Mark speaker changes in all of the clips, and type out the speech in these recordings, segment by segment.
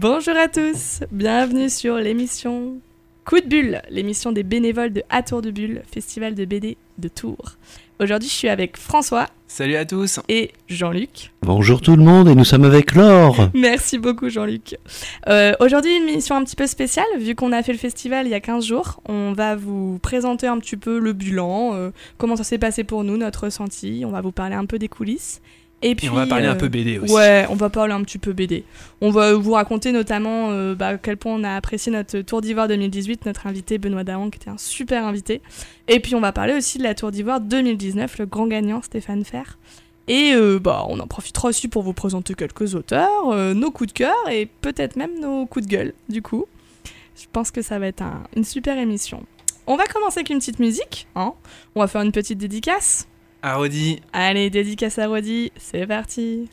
Speaker 1: Bonjour à tous, bienvenue sur l'émission Coup de Bulle, l'émission des bénévoles de À Tour de Bulle, festival de BD de Tours. Aujourd'hui, je suis avec François.
Speaker 2: Salut à tous.
Speaker 1: Et Jean-Luc.
Speaker 3: Bonjour tout le monde et nous sommes avec Laure.
Speaker 1: Merci beaucoup Jean-Luc. Euh, aujourd'hui, une émission un petit peu spéciale, vu qu'on a fait le festival il y a 15 jours. On va vous présenter un petit peu le bilan, euh, comment ça s'est passé pour nous, notre ressenti. On va vous parler un peu des coulisses.
Speaker 2: Et puis, on va parler un peu BD aussi.
Speaker 1: Ouais, on va parler un petit peu BD. On va vous raconter notamment euh, bah, à quel point on a apprécié notre Tour d'Ivoire 2018, notre invité Benoît Dahan, qui était un super invité. Et puis on va parler aussi de la Tour d'Ivoire 2019, le grand gagnant Stéphane Fer. Et euh, bah, on en profitera aussi pour vous présenter quelques auteurs, euh, nos coups de cœur et peut-être même nos coups de gueule, du coup. Je pense que ça va être une super émission. On va commencer avec une petite musique. Hein on va faire une petite dédicace.
Speaker 2: À.
Speaker 1: Allez, dédicace à Rodi, c'est parti.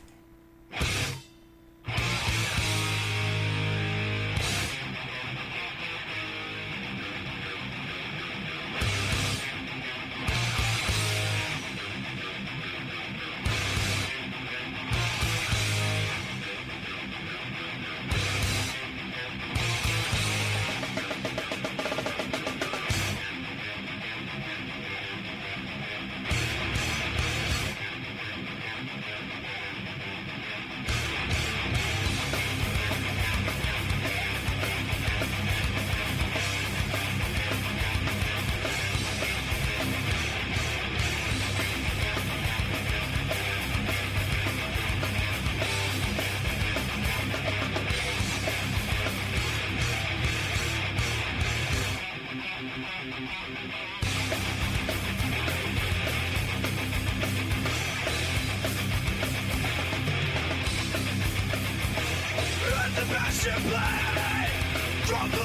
Speaker 1: simply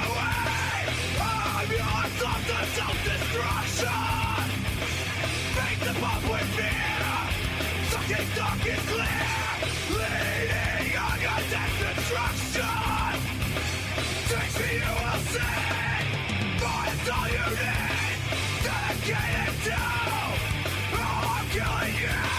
Speaker 1: away. I'm
Speaker 2: your thoughts of self-destruction. With fear. Sucking clear. Leading destruction. Me you will see. All you need. Dedicated to. I'm.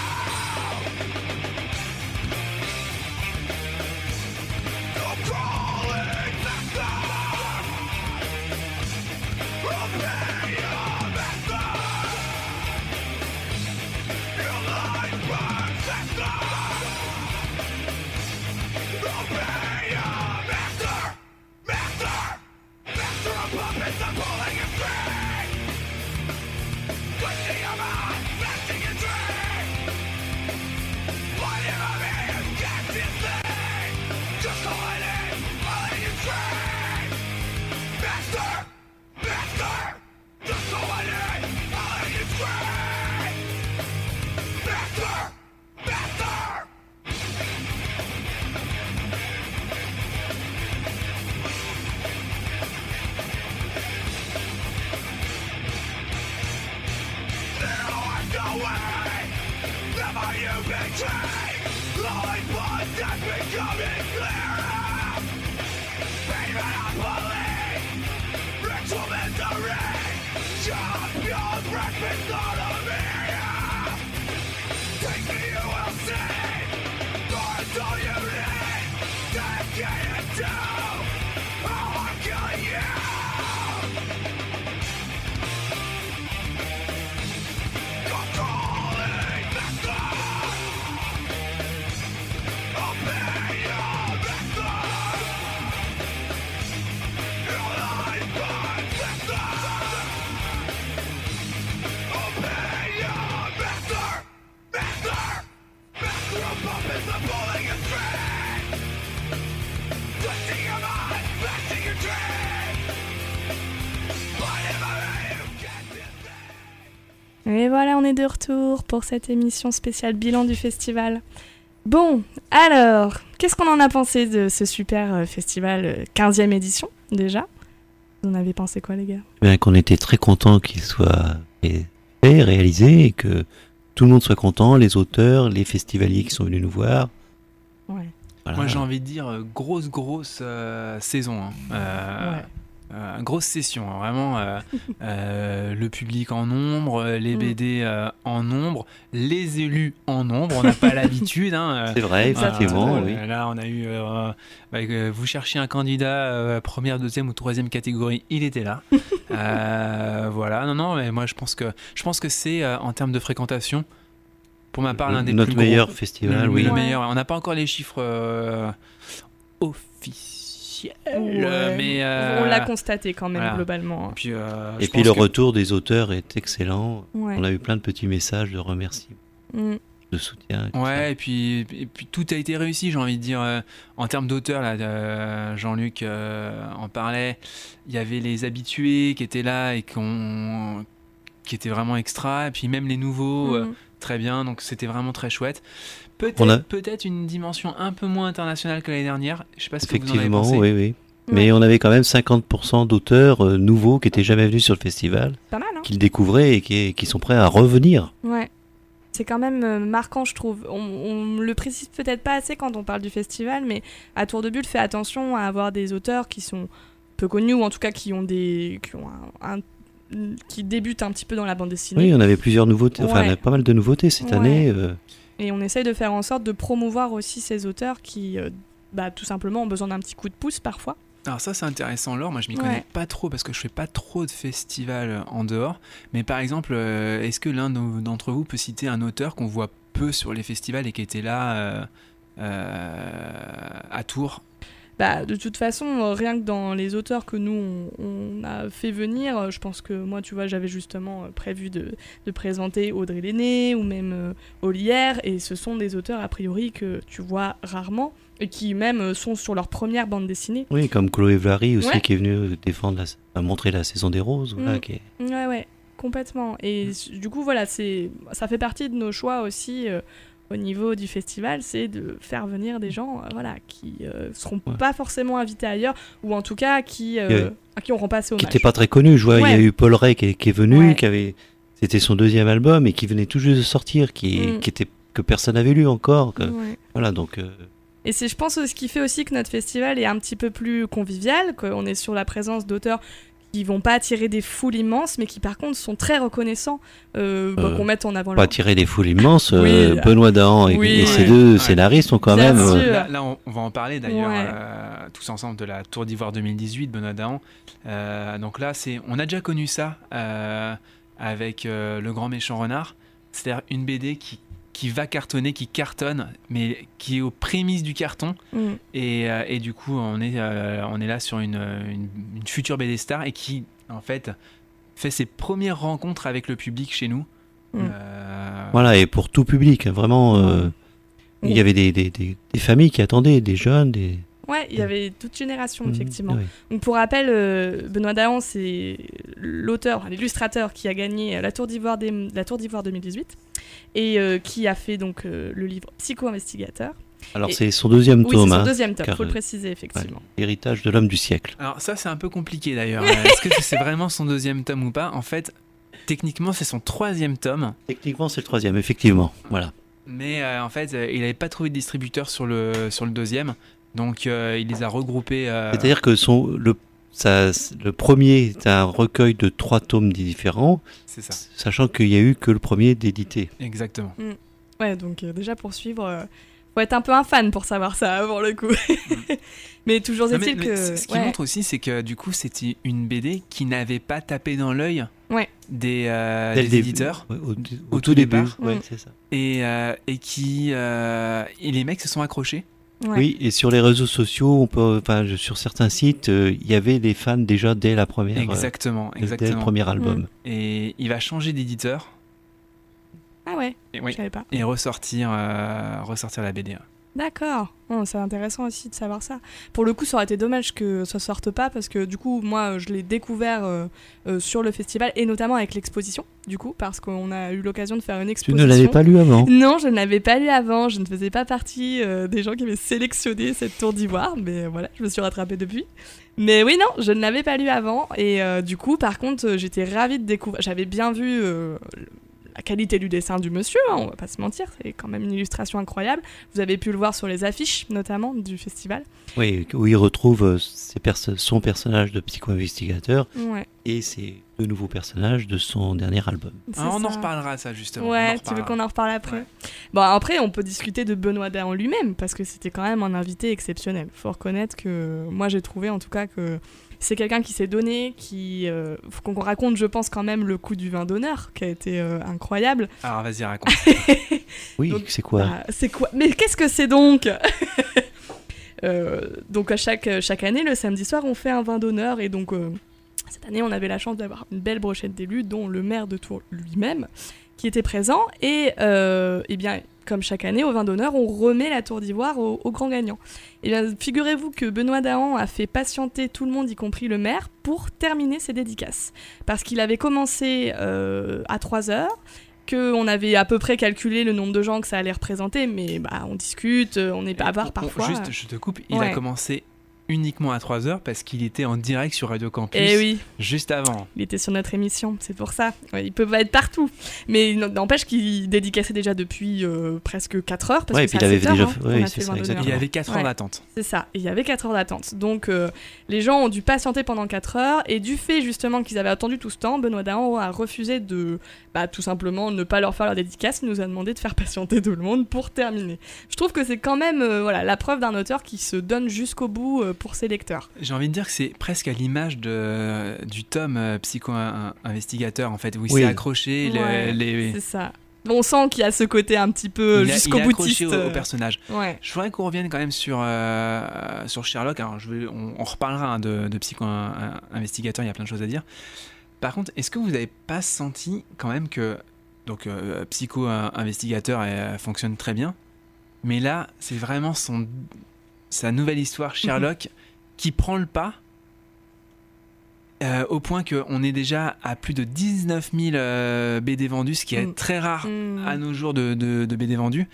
Speaker 1: Est de retour pour cette émission spéciale bilan du festival. Bon, alors, qu'est-ce qu'on en a pensé de ce super euh, festival 15e euh, édition déjà? Vous en avez pensé quoi les gars?
Speaker 3: Bien qu'on était très content qu'il soit fait, réalisé et que tout le monde soit content, les auteurs, les festivaliers qui sont venus nous voir.
Speaker 2: Ouais. Moi j'ai envie de dire euh, grosse grosse saison. Hein. euh, grosse session, hein, vraiment. euh, euh, le public en nombre, euh, les
Speaker 1: Mm.
Speaker 2: BD euh, en nombre, les élus en nombre. On n'a pas l'habitude. Hein, euh,
Speaker 3: C'est vrai, effectivement,
Speaker 2: euh,
Speaker 3: oui.
Speaker 2: Là, on a eu. euh, bah, euh, vous cherchiez un candidat euh, première, deuxième ou troisième catégorie, il était là. Euh, voilà, non, non, mais moi je pense que je pense que c'est euh, en termes de fréquentation, pour ma part, l'un des
Speaker 3: Notre
Speaker 2: plus gros-
Speaker 3: meilleur festival,
Speaker 2: le,
Speaker 3: oui.
Speaker 2: le
Speaker 1: Ouais.
Speaker 2: meilleur. On n'a pas encore les chiffres euh, officiels,
Speaker 1: Ouais.
Speaker 2: mais euh,
Speaker 1: On l'a constaté quand même
Speaker 2: voilà.
Speaker 1: globalement.
Speaker 2: Et puis, euh,
Speaker 3: Et puis le
Speaker 2: que-
Speaker 3: retour des auteurs est excellent.
Speaker 1: Ouais.
Speaker 3: On a eu plein de petits messages de remerciements,
Speaker 1: Mm.
Speaker 3: de soutien. et.
Speaker 2: Ouais, et puis, et puis tout a été réussi, j'ai envie de dire. euh, en termes d'auteurs, là, euh, Jean-Luc euh, en parlait. Il y avait les habitués qui étaient là et qu'on qui étaient vraiment extra, et puis même les nouveaux, euh,
Speaker 1: Mm.
Speaker 2: très bien, donc c'était vraiment très chouette. Peut-être
Speaker 3: On a-
Speaker 2: peut-être une dimension un peu moins internationale que l'année dernière. Je sais pas ce que vous en avez pensé.
Speaker 3: oui, oui. Mais on avait quand même 50% d'auteurs euh, nouveaux qui étaient jamais venus sur le festival,
Speaker 1: hein
Speaker 3: qui le découvraient et qui, qui sont prêts à revenir.
Speaker 1: Ouais. C'est quand même euh, marquant, je trouve. On, on le précise peut-être pas assez quand on parle du festival, mais à Tour de Bulle, fait attention à avoir des auteurs qui sont peu connus ou en tout cas qui ont des, qui ont un, un- qui débutent un petit peu dans la bande dessinée.
Speaker 3: Oui, on avait plusieurs nouveautés, enfin
Speaker 1: Ouais.
Speaker 3: on a pas mal de nouveautés cette
Speaker 1: Ouais.
Speaker 3: année. euh,
Speaker 1: Et on essaye de faire en sorte de promouvoir aussi ces auteurs qui, euh, bah, tout simplement, ont besoin d'un petit coup de pouce parfois.
Speaker 2: Alors ça c'est intéressant Laure, moi je m'y
Speaker 1: Ouais.
Speaker 2: connais pas trop parce que je fais pas trop de festivals en dehors. Mais par exemple, euh, est-ce que l'un de- d'entre vous peut citer un auteur qu'on voit peu sur les festivals et qui était là euh, euh, à Tours
Speaker 1: Bah, de toute façon, euh, rien que dans les auteurs que nous, on, on a fait venir, euh, je pense que moi, tu vois, j'avais justement euh, prévu de, de présenter Audrey Lenné ou même Olière, et ce sont des auteurs, a priori, que tu vois rarement, et qui même sont sur leur première bande dessinée.
Speaker 3: Oui, comme Chloé Vlary aussi
Speaker 1: Ouais.
Speaker 3: qui est venue défendre, la, montrer la saison des roses. Voilà,
Speaker 1: Mm.
Speaker 3: qui est-
Speaker 1: Ouais, ouais, complètement. Et s- du coup, voilà, c'est, ça fait partie de nos choix aussi euh, au niveau du festival, c'est de faire venir des gens, euh, voilà, qui euh, seront
Speaker 3: Ouais.
Speaker 1: pas forcément invités ailleurs, ou en tout cas qui, euh, à qui on rend pas assez
Speaker 3: qui n'était pas très connu. Je vois, il y a eu Paul Ray qui est, qui est venu, qui avait, c'était son deuxième album et qui venait tout juste de sortir, qui,
Speaker 1: Mm.
Speaker 3: qui était que personne n'avait lu encore. que-
Speaker 1: Ouais.
Speaker 3: Voilà, donc euh,
Speaker 1: Et c'est, je pense, ce qui fait aussi que notre festival est un petit peu plus convivial, qu'on est sur la présence d'auteurs qui vont pas attirer des foules immenses, mais qui par contre sont très reconnaissants, euh,
Speaker 3: Euh,
Speaker 1: qu'on mette en avant.
Speaker 3: pas
Speaker 1: leur-
Speaker 3: attirer des foules immenses.
Speaker 1: Oui,
Speaker 3: euh, Benoît Dahan et,
Speaker 1: oui.
Speaker 3: et deux
Speaker 2: ouais.
Speaker 3: scénaristes ont quand
Speaker 1: Bien
Speaker 3: même.
Speaker 1: sûr.
Speaker 3: euh,
Speaker 2: Là, là, on, on va en parler d'ailleurs
Speaker 1: Ouais.
Speaker 2: euh, tous ensemble de la Tour d'Ivoire 2018, Benoît Dahan. Euh, donc là, c'est, on a déjà connu ça euh, avec euh, Le Grand Méchant Renard. C'est-à-dire une BD qui, qui va cartonner, qui cartonne, mais qui est aux prémices du carton.
Speaker 1: Mm.
Speaker 2: Et, euh, et du coup, on est, euh, on est là sur une, une, une future BD star et qui, en fait, fait ses premières rencontres avec le public chez nous.
Speaker 1: Mm.
Speaker 2: Euh,
Speaker 3: Voilà, et pour tout public, hein, vraiment. euh. Il y avait des, des, des, des familles qui attendaient, des jeunes, des.
Speaker 1: Ouais, il y avait toute génération,
Speaker 3: Mm,
Speaker 1: effectivement. Donc pour rappel, euh, Benoît Dahan, c'est l'auteur, l'illustrateur qui a gagné la Tour d'Ivoire des- la Tour d'Ivoire 2018 et euh, qui a fait donc euh, le livre Psycho-investigateur.
Speaker 3: Alors c'est son deuxième
Speaker 1: Oui, c'est
Speaker 3: tome,
Speaker 1: son
Speaker 3: hein,
Speaker 1: deuxième tome,
Speaker 3: car,
Speaker 1: faut le préciser
Speaker 3: ouais,
Speaker 1: effectivement.
Speaker 3: l'héritage de l'homme du siècle.
Speaker 2: Alors ça c'est un peu compliqué d'ailleurs. Est-ce que c'est vraiment son deuxième tome ou pas? En fait, techniquement c'est son troisième tome,
Speaker 3: Techniquement, c'est le troisième, effectivement. Voilà.
Speaker 2: mais euh, en fait euh, il n'avait pas trouvé de distributeur sur le, sur le deuxième, donc euh, il les a regroupés. euh,
Speaker 3: C'est-à-dire que son, le, ça, le premier est un recueil de trois tomes différents,
Speaker 2: C'est ça,
Speaker 3: sachant qu'il n'y a eu que le premier d'édité.
Speaker 2: exactement.
Speaker 1: Ouais, donc euh, déjà pour suivre, euh, faut être un peu un fan pour savoir ça pour le coup. mais toujours est-il que
Speaker 2: ce qui
Speaker 1: ouais,
Speaker 2: montre aussi, c'est que du coup c'était une BD qui n'avait pas tapé dans l'œil
Speaker 1: Ouais.
Speaker 2: des, euh, des éditeurs
Speaker 3: Ouais, au,
Speaker 2: Au
Speaker 3: au
Speaker 2: tout
Speaker 3: tout début.
Speaker 2: départ.
Speaker 3: ouais,
Speaker 1: Mm.
Speaker 3: c'est ça.
Speaker 2: et, euh, et qui euh, et les mecs se sont accrochés.
Speaker 1: Ouais.
Speaker 3: Oui, et sur les réseaux sociaux, on peut, enfin, sur certains sites, euh, il y avait des fans déjà dès la première, euh,
Speaker 2: Exactement,
Speaker 3: dès le premier album.
Speaker 2: Et il va changer d'éditeur
Speaker 1: Ah ouais,
Speaker 2: et,
Speaker 1: je savais pas.
Speaker 2: et ressortir euh, ressortir la BD.
Speaker 1: D'accord. Oh, c'est intéressant aussi de savoir ça. Pour le coup, ça aurait été dommage que ça sorte pas parce que du coup, moi, je l'ai découvert euh, euh, sur le festival et notamment avec l'exposition. Du coup, parce qu'on a eu l'occasion de faire une
Speaker 3: Tu
Speaker 1: exposition.
Speaker 3: ne l'avais pas lu avant
Speaker 1: Non, je ne l'avais pas lu avant. Je ne faisais pas partie euh, des gens qui avaient sélectionné cette tour d'ivoire. Mais voilà, je me suis rattrapée depuis. Mais oui, non, je ne l'avais pas lu avant. Et du coup, par contre, j'étais ravie de découvrir. J'avais bien vu la qualité du dessin du monsieur, hein, on va pas se mentir, c'est quand même une illustration incroyable. Vous avez pu le voir sur les affiches, notamment, du festival.
Speaker 3: Oui, où il retrouve euh, ses perso- son personnage de psycho-investigateur
Speaker 1: Ouais,
Speaker 3: et ses deux nouveaux personnages de son dernier album.
Speaker 2: Ah, on en reparlera, ça, justement. on en
Speaker 1: Ouais, tu veux qu'on en reparle après
Speaker 2: Ouais.
Speaker 1: Bon, après, on peut discuter de Benoît Dahan lui-même, parce que c'était quand même un invité exceptionnel. Faut reconnaître que moi, j'ai trouvé en tout cas que c'est quelqu'un qui s'est donné, qui. euh, faut qu'on raconte, je pense, quand même le coup du vin d'honneur, qui a été euh, incroyable.
Speaker 2: Alors, vas-y, raconte.
Speaker 3: Oui,
Speaker 1: Donc,
Speaker 3: c'est quoi
Speaker 1: Bah, c'est quoi? Mais qu'est-ce que c'est donc? Euh, Donc à chaque, chaque année, le samedi soir, on fait un vin d'honneur et donc euh, cette année, on avait la chance d'avoir une belle brochette d'élus, dont le maire de Tours lui-même, qui était présent. Et euh, eh bien, comme chaque année, au vin d'honneur, on remet la tour d'ivoire au, au grand gagnant. Et bien, figurez-vous que Benoît Dahan a fait patienter tout le monde, y compris le maire, pour terminer ses dédicaces. Parce qu'il avait commencé euh, à 3 heures, qu'on avait à peu près calculé le nombre de gens que ça allait représenter, mais bah, on discute, on est bavard parfois.
Speaker 2: Juste, je te coupe. Il
Speaker 1: Ouais.
Speaker 2: a commencé uniquement à 3h parce qu'il était en direct sur Radio Campus
Speaker 1: Et Eh oui,
Speaker 2: juste avant.
Speaker 1: il était sur notre émission, c'est pour ça. Ouais, il peut pas être partout. Mais n'empêche qu'il dédicaçait déjà depuis euh, presque 4 heures. Parce
Speaker 3: Ouais,
Speaker 1: que
Speaker 3: et puis
Speaker 1: c'est
Speaker 3: il avait
Speaker 1: à 7 heures,
Speaker 3: déjà
Speaker 1: hein,
Speaker 3: fait-
Speaker 1: qu'on
Speaker 3: ouais,
Speaker 1: a
Speaker 3: c'est
Speaker 1: fait le
Speaker 3: ça,
Speaker 1: vin d'honneur.
Speaker 2: Il y avait 4 heures
Speaker 1: Ouais.
Speaker 2: d'attente.
Speaker 1: C'est ça, il y avait 4 heures d'attente. Donc euh, les gens ont dû patienter pendant 4 heures, et du fait justement qu'ils avaient attendu tout ce temps, Benoît Dahan a refusé de bah, tout simplement ne pas leur faire leur dédicace, il nous a demandé de faire patienter tout le monde pour terminer. Je trouve que c'est quand même euh, voilà, la preuve d'un auteur qui se donne jusqu'au bout euh, pour ses lecteurs.
Speaker 2: J'ai envie de dire que c'est presque à l'image de, du tome euh, psycho-investigateur, en fait, où il
Speaker 3: Oui.
Speaker 2: s'est accroché. le-
Speaker 1: Ouais,
Speaker 2: les...
Speaker 1: C'est ça. On sent qu'il y a ce côté un petit peu jusqu'au
Speaker 2: il a accroché
Speaker 1: boutiste.
Speaker 2: au, au personnage.
Speaker 1: Ouais.
Speaker 2: Je voudrais qu'on revienne quand même sur, euh, sur Sherlock. Alors, je vais, on, on reparlera hein, de, de psycho-investigateur, il y a plein de choses à dire. Par contre, est-ce que vous n'avez pas senti quand même que donc euh, psycho-investigateur euh, fonctionne très bien, mais là, c'est vraiment son, sa nouvelle histoire, Sherlock, qui prend le pas euh, au point qu'on est déjà à plus de 19 000 euh, BD vendus, ce qui est
Speaker 1: Mm.
Speaker 2: très rare
Speaker 1: Mm.
Speaker 2: à nos jours de, de, de BD vendus.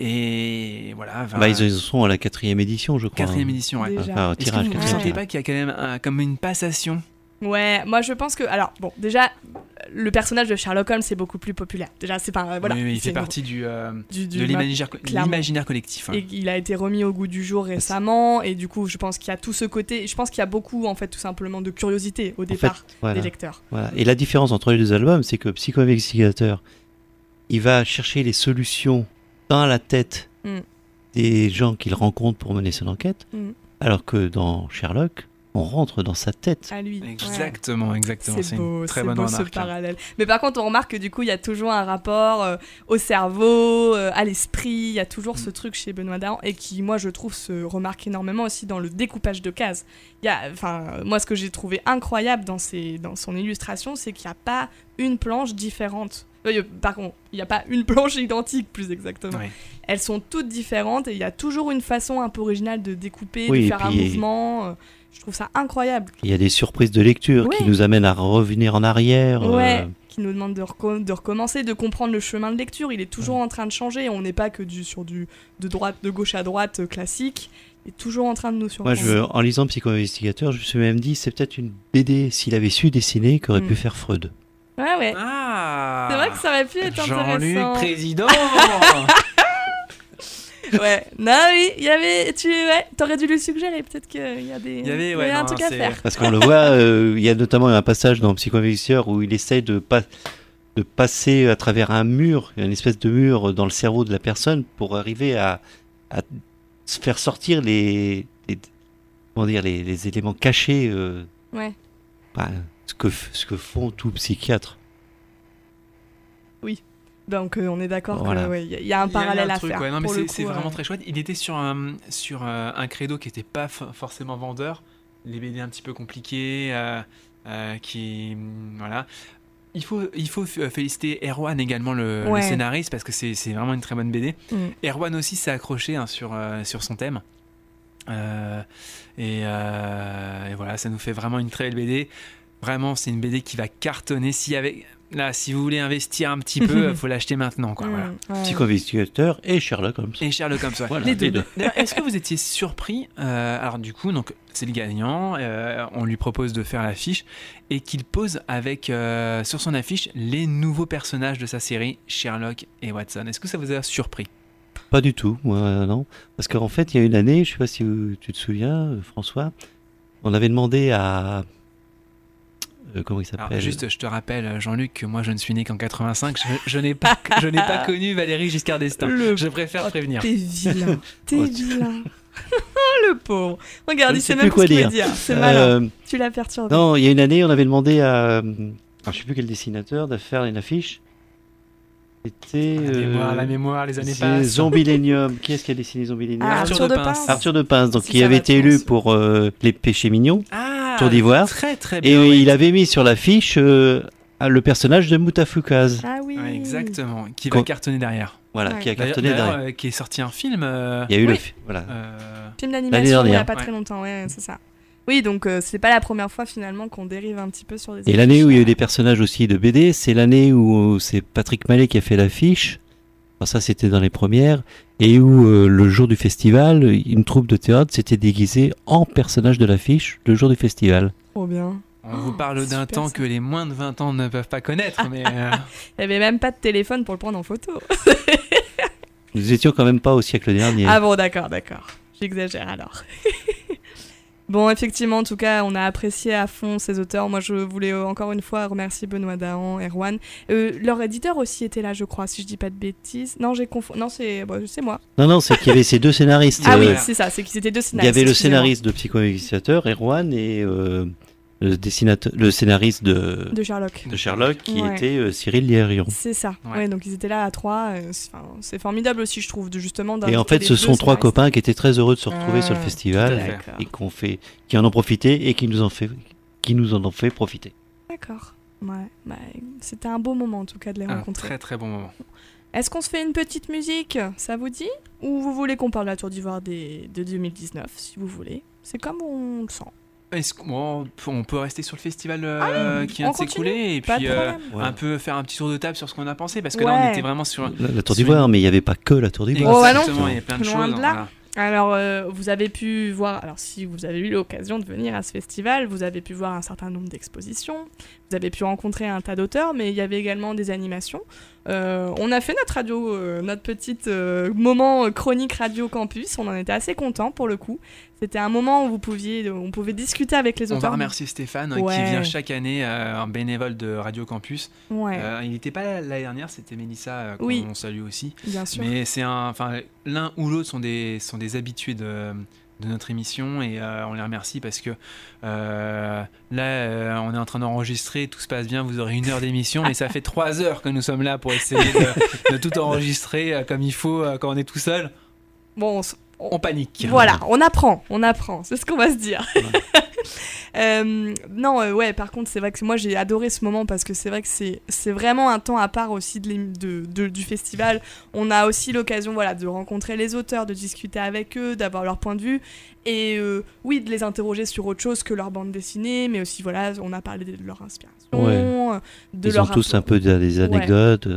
Speaker 2: Et voilà,
Speaker 3: Bah, ils sont à la quatrième édition, je crois.
Speaker 2: quatrième édition. Ouais.
Speaker 1: Déjà.
Speaker 3: Enfin,
Speaker 2: Est-ce que
Speaker 3: tirage,
Speaker 2: vous ne sentez pas qu'il y a quand même un- comme une passation
Speaker 1: Ouais, moi je pense que. Alors, bon, déjà, le personnage de Sherlock Holmes c'est beaucoup plus populaire. Déjà, c'est pas. Voilà,
Speaker 2: Oui, oui, il fait partie du, euh,
Speaker 1: du, du-
Speaker 2: de l'imaginaire collectif. hein.
Speaker 1: Et il a été remis au goût du jour récemment, et du coup, je pense qu'il y a tout ce côté. Je pense qu'il y a beaucoup, en fait, tout simplement de curiosité au
Speaker 3: En fait,
Speaker 1: départ
Speaker 3: voilà.
Speaker 1: des lecteurs.
Speaker 3: Voilà. Et la différence entre les deux albums, c'est que Psycho-Investigateur, il va chercher les solutions dans la tête
Speaker 1: Mm.
Speaker 3: des gens qu'il rencontre pour mener son enquête,
Speaker 1: Mm.
Speaker 3: alors que dans Sherlock, on rentre dans sa tête.
Speaker 1: À lui. Ouais.
Speaker 2: Exactement, exactement.
Speaker 1: C'est
Speaker 2: une
Speaker 1: beau,
Speaker 2: très
Speaker 1: c'est
Speaker 2: bonne
Speaker 1: beau ce
Speaker 2: remarque. hein.
Speaker 1: parallèle. Mais par contre, on remarque que du coup, il y a toujours un rapport euh, au cerveau, euh, à l'esprit. Il y a toujours
Speaker 2: Mm.
Speaker 1: ce truc chez Benoît Dahan et qui, moi, je trouve, se remarque énormément aussi dans le découpage de cases. Il y a, enfin, moi, ce que j'ai trouvé incroyable dans, ses, dans son illustration, c'est qu'il n'y a pas une planche différente. Euh, par contre, il n'y a pas une planche identique, plus exactement. Elles sont toutes différentes et il y a toujours une façon un peu originale de découper,
Speaker 3: Oui,
Speaker 1: de faire un mouvement. Je trouve ça incroyable.
Speaker 3: Il y a des surprises de lecture qui nous amènent à revenir en arrière. euh,
Speaker 1: Ouais, qui nous demande de, reco- de recommencer, de comprendre le chemin de lecture. Il est toujours en train de changer. On n'est pas que du, sur du de droite, de gauche à droite euh, classique. Il est toujours en train de nous
Speaker 3: Moi,
Speaker 1: surprendre.
Speaker 3: je, en lisant Psycho-Investigateur, je me suis même dit, c'est peut-être une BD, s'il avait su dessiner, qu'aurait
Speaker 1: Mm.
Speaker 3: pu faire Freud.
Speaker 1: Ouais, ouais.
Speaker 2: Ah
Speaker 1: C'est vrai que ça aurait pu être
Speaker 2: Jean-Luc,
Speaker 1: intéressant.
Speaker 2: président
Speaker 1: Ouais. Non, oui, il y avait. Tu ouais, aurais dû lui suggérer. Peut-être qu'il y a des.
Speaker 2: Il y avait, ouais,
Speaker 1: un
Speaker 2: non,
Speaker 1: truc à faire.
Speaker 3: Parce qu'on le voit, euh, il y a notamment un passage dans Psycho-Investigateur où il essaye de, pas, de passer à travers un mur, une espèce de mur dans le cerveau de la personne pour arriver à, à se faire sortir les, les- comment dire, les, les éléments cachés, euh,
Speaker 1: Ouais.
Speaker 3: bah, ce, que, ce que font tous psychiatres.
Speaker 1: Donc euh, on est d'accord
Speaker 3: Voilà.
Speaker 1: qu'il ouais, y, a- il y a un parallèle à faire.
Speaker 2: ouais. C'est
Speaker 1: coup,
Speaker 2: c'est vraiment
Speaker 1: euh,
Speaker 2: très chouette. Il était sur un, sur euh, un credo qui n'était pas f- forcément vendeur. Les BD un petit peu compliqués, euh, euh, qui. Voilà. Il faut, il faut f- féliciter Erwan également, le, scénariste, parce que c'est c'est vraiment une très bonne BD.
Speaker 1: mm.
Speaker 2: Erwan aussi s'est accroché hein, sur, euh, sur son thème. Euh, et, euh, et voilà, ça nous fait vraiment une très belle BD. Vraiment, c'est une BD qui va cartonner. S'il y avait, là, si vous voulez investir un petit peu, il faut l'acheter maintenant. Quoi, voilà.
Speaker 1: Ouais.
Speaker 3: Psycho-investigateur et Sherlock Holmes.
Speaker 2: Et Sherlock Holmes. ouais.
Speaker 3: Voilà,
Speaker 1: Les deux.
Speaker 2: Est-ce que vous étiez surpris euh, Alors du coup, donc c'est le gagnant. euh, on lui propose de faire l'affiche et qu'il pose avec euh, sur son affiche les nouveaux personnages de sa série Sherlock et Watson. Est-ce que ça vous a surpris?
Speaker 3: Pas du tout, moi non. Parce qu'en fait, il y a une année, je sais pas si tu te souviens, François, on avait demandé à. Euh, comment il
Speaker 2: Alors
Speaker 3: s'appelle
Speaker 2: juste, je te rappelle, Jean-Luc, que moi je ne suis né qu'en 85. Je, je n'ai pas, je n'ai pas connu Valérie Giscard d'Estaing.
Speaker 1: Le-
Speaker 2: Je préfère prévenir.
Speaker 1: T'es vilain. T'es
Speaker 3: Oh,
Speaker 1: vilain. le pauvre. Regarde, il
Speaker 3: ne
Speaker 1: sait même
Speaker 3: plus quoi dire.
Speaker 1: dire. C'est malin.
Speaker 3: Euh,
Speaker 1: Tu l'as perturbé.
Speaker 3: Non, il y a une année, on avait demandé à. euh, alors, je sais plus quel dessinateur de faire une affiche. C'était.
Speaker 2: La mémoire,
Speaker 3: euh,
Speaker 2: la mémoire, les années
Speaker 3: c'est
Speaker 2: passent.
Speaker 3: Zombilenium. Qui est-ce qui a dessiné Zombilenium
Speaker 1: Ah,
Speaker 2: Arthur
Speaker 1: Arthur
Speaker 2: de Pince.
Speaker 3: Arthur de Pince, donc
Speaker 1: Si
Speaker 3: qui avait
Speaker 1: va,
Speaker 3: été élu pour euh, Les Péchés Mignons.
Speaker 2: Ah,
Speaker 3: Tour d'Ivoire.
Speaker 2: Très très
Speaker 3: Et
Speaker 2: bien. oui.
Speaker 3: il avait mis sur l'affiche euh, le personnage de Moutafoukaz.
Speaker 1: Ah oui.
Speaker 2: Ouais, exactement. Qui va
Speaker 3: Quand-
Speaker 2: cartonner derrière.
Speaker 3: Voilà,
Speaker 1: Ouais.
Speaker 3: qui a cartonné derrière.
Speaker 2: euh, qui est sorti un film. euh,
Speaker 3: Il y a eu le.
Speaker 1: oui.
Speaker 3: fi- Voilà.
Speaker 2: euh,
Speaker 1: Film d'animation il y a pas
Speaker 2: Ouais.
Speaker 1: très longtemps, ouais, c'est ça. Oui, donc euh, c'est pas la première fois finalement qu'on dérive un petit peu sur des.
Speaker 3: Et l'année où il y a eu des personnages aussi de BD, c'est l'année où c'est Patrick Mallet qui a fait l'affiche. Enfin, ça, c'était dans les premières. Et où euh, le jour du festival, une troupe de théâtre s'était déguisée en personnage de l'affiche le jour du festival.
Speaker 1: Trop bien.
Speaker 2: on vous
Speaker 1: Oh,
Speaker 2: parle d'un temps
Speaker 1: ça.
Speaker 2: que les moins de 20 ans ne peuvent pas connaître. mais euh,
Speaker 1: Il y avait même pas de téléphone pour le prendre en photo.
Speaker 3: Nous étions quand même pas au siècle dernier.
Speaker 1: Ah bon, d'accord, d'accord. J'exagère alors. bon, effectivement, en tout cas, on a apprécié à fond ces auteurs. Moi, je voulais euh, encore une fois remercier Benoît Dahan, Erwan. Euh, leur éditeur aussi était là, je crois, si je dis pas de bêtises. Non, j'ai confondu. Non, c'est bon, moi.
Speaker 3: Non, non, c'est qu'il y avait ces deux scénaristes.
Speaker 1: Ah oui,
Speaker 3: Euh,
Speaker 1: c'est ça, c'est qu'ils étaient deux
Speaker 3: il y
Speaker 1: scénaristes.
Speaker 3: avait le scénariste de Psycho-Investigateur, Erwan, et euh, le, dessinateur, le scénariste de,
Speaker 1: De Sherlock.
Speaker 3: de Sherlock, qui
Speaker 1: Ouais.
Speaker 3: était euh, Cyril Lierion.
Speaker 1: C'est ça.
Speaker 2: Ouais.
Speaker 1: Ouais. donc ils étaient là à trois. euh, c'est enfin, c'est formidable aussi, je trouve, de justement.
Speaker 3: Et en fait, ce sont trois copains qui étaient très heureux de se retrouver sur le
Speaker 1: Ah,
Speaker 3: festival et qu'on fait, qui en ont profité et qui nous en fait, qui nous en ont fait profiter.
Speaker 1: D'accord. Ouais. Bah, C'était un beau moment en tout cas de les
Speaker 2: un
Speaker 1: rencontrer.
Speaker 2: très très bon moment.
Speaker 1: Est-ce qu'on se fait une petite musique Ça vous dit? Ou vous voulez qu'on parle de la Tour d'Ivoire des... de 2019, si vous voulez? C'est comme on le sent.
Speaker 2: Est-ce qu'on on peut rester sur le festival euh, qui vient de s'écouler et puis euh.
Speaker 3: Ouais.
Speaker 2: un peu faire un petit tour de table sur ce qu'on a pensé parce que là on était vraiment sur
Speaker 3: La, la Tour d'Ivoire, mais il n'y avait pas que la Tour d'Ivoire.
Speaker 1: Oh, bah
Speaker 2: il y a plein de choses
Speaker 1: de là.
Speaker 2: voilà.
Speaker 1: Alors, euh, vous avez pu voir, alors si vous avez eu l'occasion de venir à ce festival, vous avez pu voir un certain nombre d'expositions, vous avez pu rencontrer un tas d'auteurs, mais il y avait également des animations. Euh, on a fait notre radio, euh, notre petite euh, moment chronique radio campus, on en était assez contents pour le coup. C'était un moment où vous pouviez, on pouvait discuter avec les
Speaker 2: On va
Speaker 1: auteurs.
Speaker 2: remercier Stéphane
Speaker 1: Ouais.
Speaker 2: qui vient chaque année, un bénévole de Radio Campus.
Speaker 1: Ouais,
Speaker 2: il n'était pas là l'année dernière, c'était Mélissa qu'on
Speaker 1: Oui.
Speaker 2: salue aussi.
Speaker 1: bien sûr.
Speaker 2: Mais c'est un, enfin l'un ou l'autre sont des sont des habitués de de notre émission et euh, on les remercie parce que euh, là euh, on est en train d'enregistrer, tout se passe bien, vous aurez une heure d'émission, mais ça fait trois heures que nous sommes là pour essayer de, de tout enregistrer comme il faut quand on est tout seul.
Speaker 1: Bon, On
Speaker 2: panique.
Speaker 1: Voilà, on apprend, on apprend, c'est ce qu'on va se dire. Euh, non, euh, ouais, par contre, c'est vrai que moi j'ai adoré ce moment parce que c'est vrai que c'est c'est vraiment un temps à part aussi de, de- de- du festival. On a aussi l'occasion voilà, de rencontrer les auteurs, de discuter avec eux, d'avoir leur point de vue et euh, oui, de les interroger sur autre chose que leur bande dessinée, mais aussi voilà, on a parlé de leur inspiration,
Speaker 3: Ouais.
Speaker 1: de
Speaker 3: Ils
Speaker 1: leur
Speaker 3: ont tous un peu de- des anecdotes.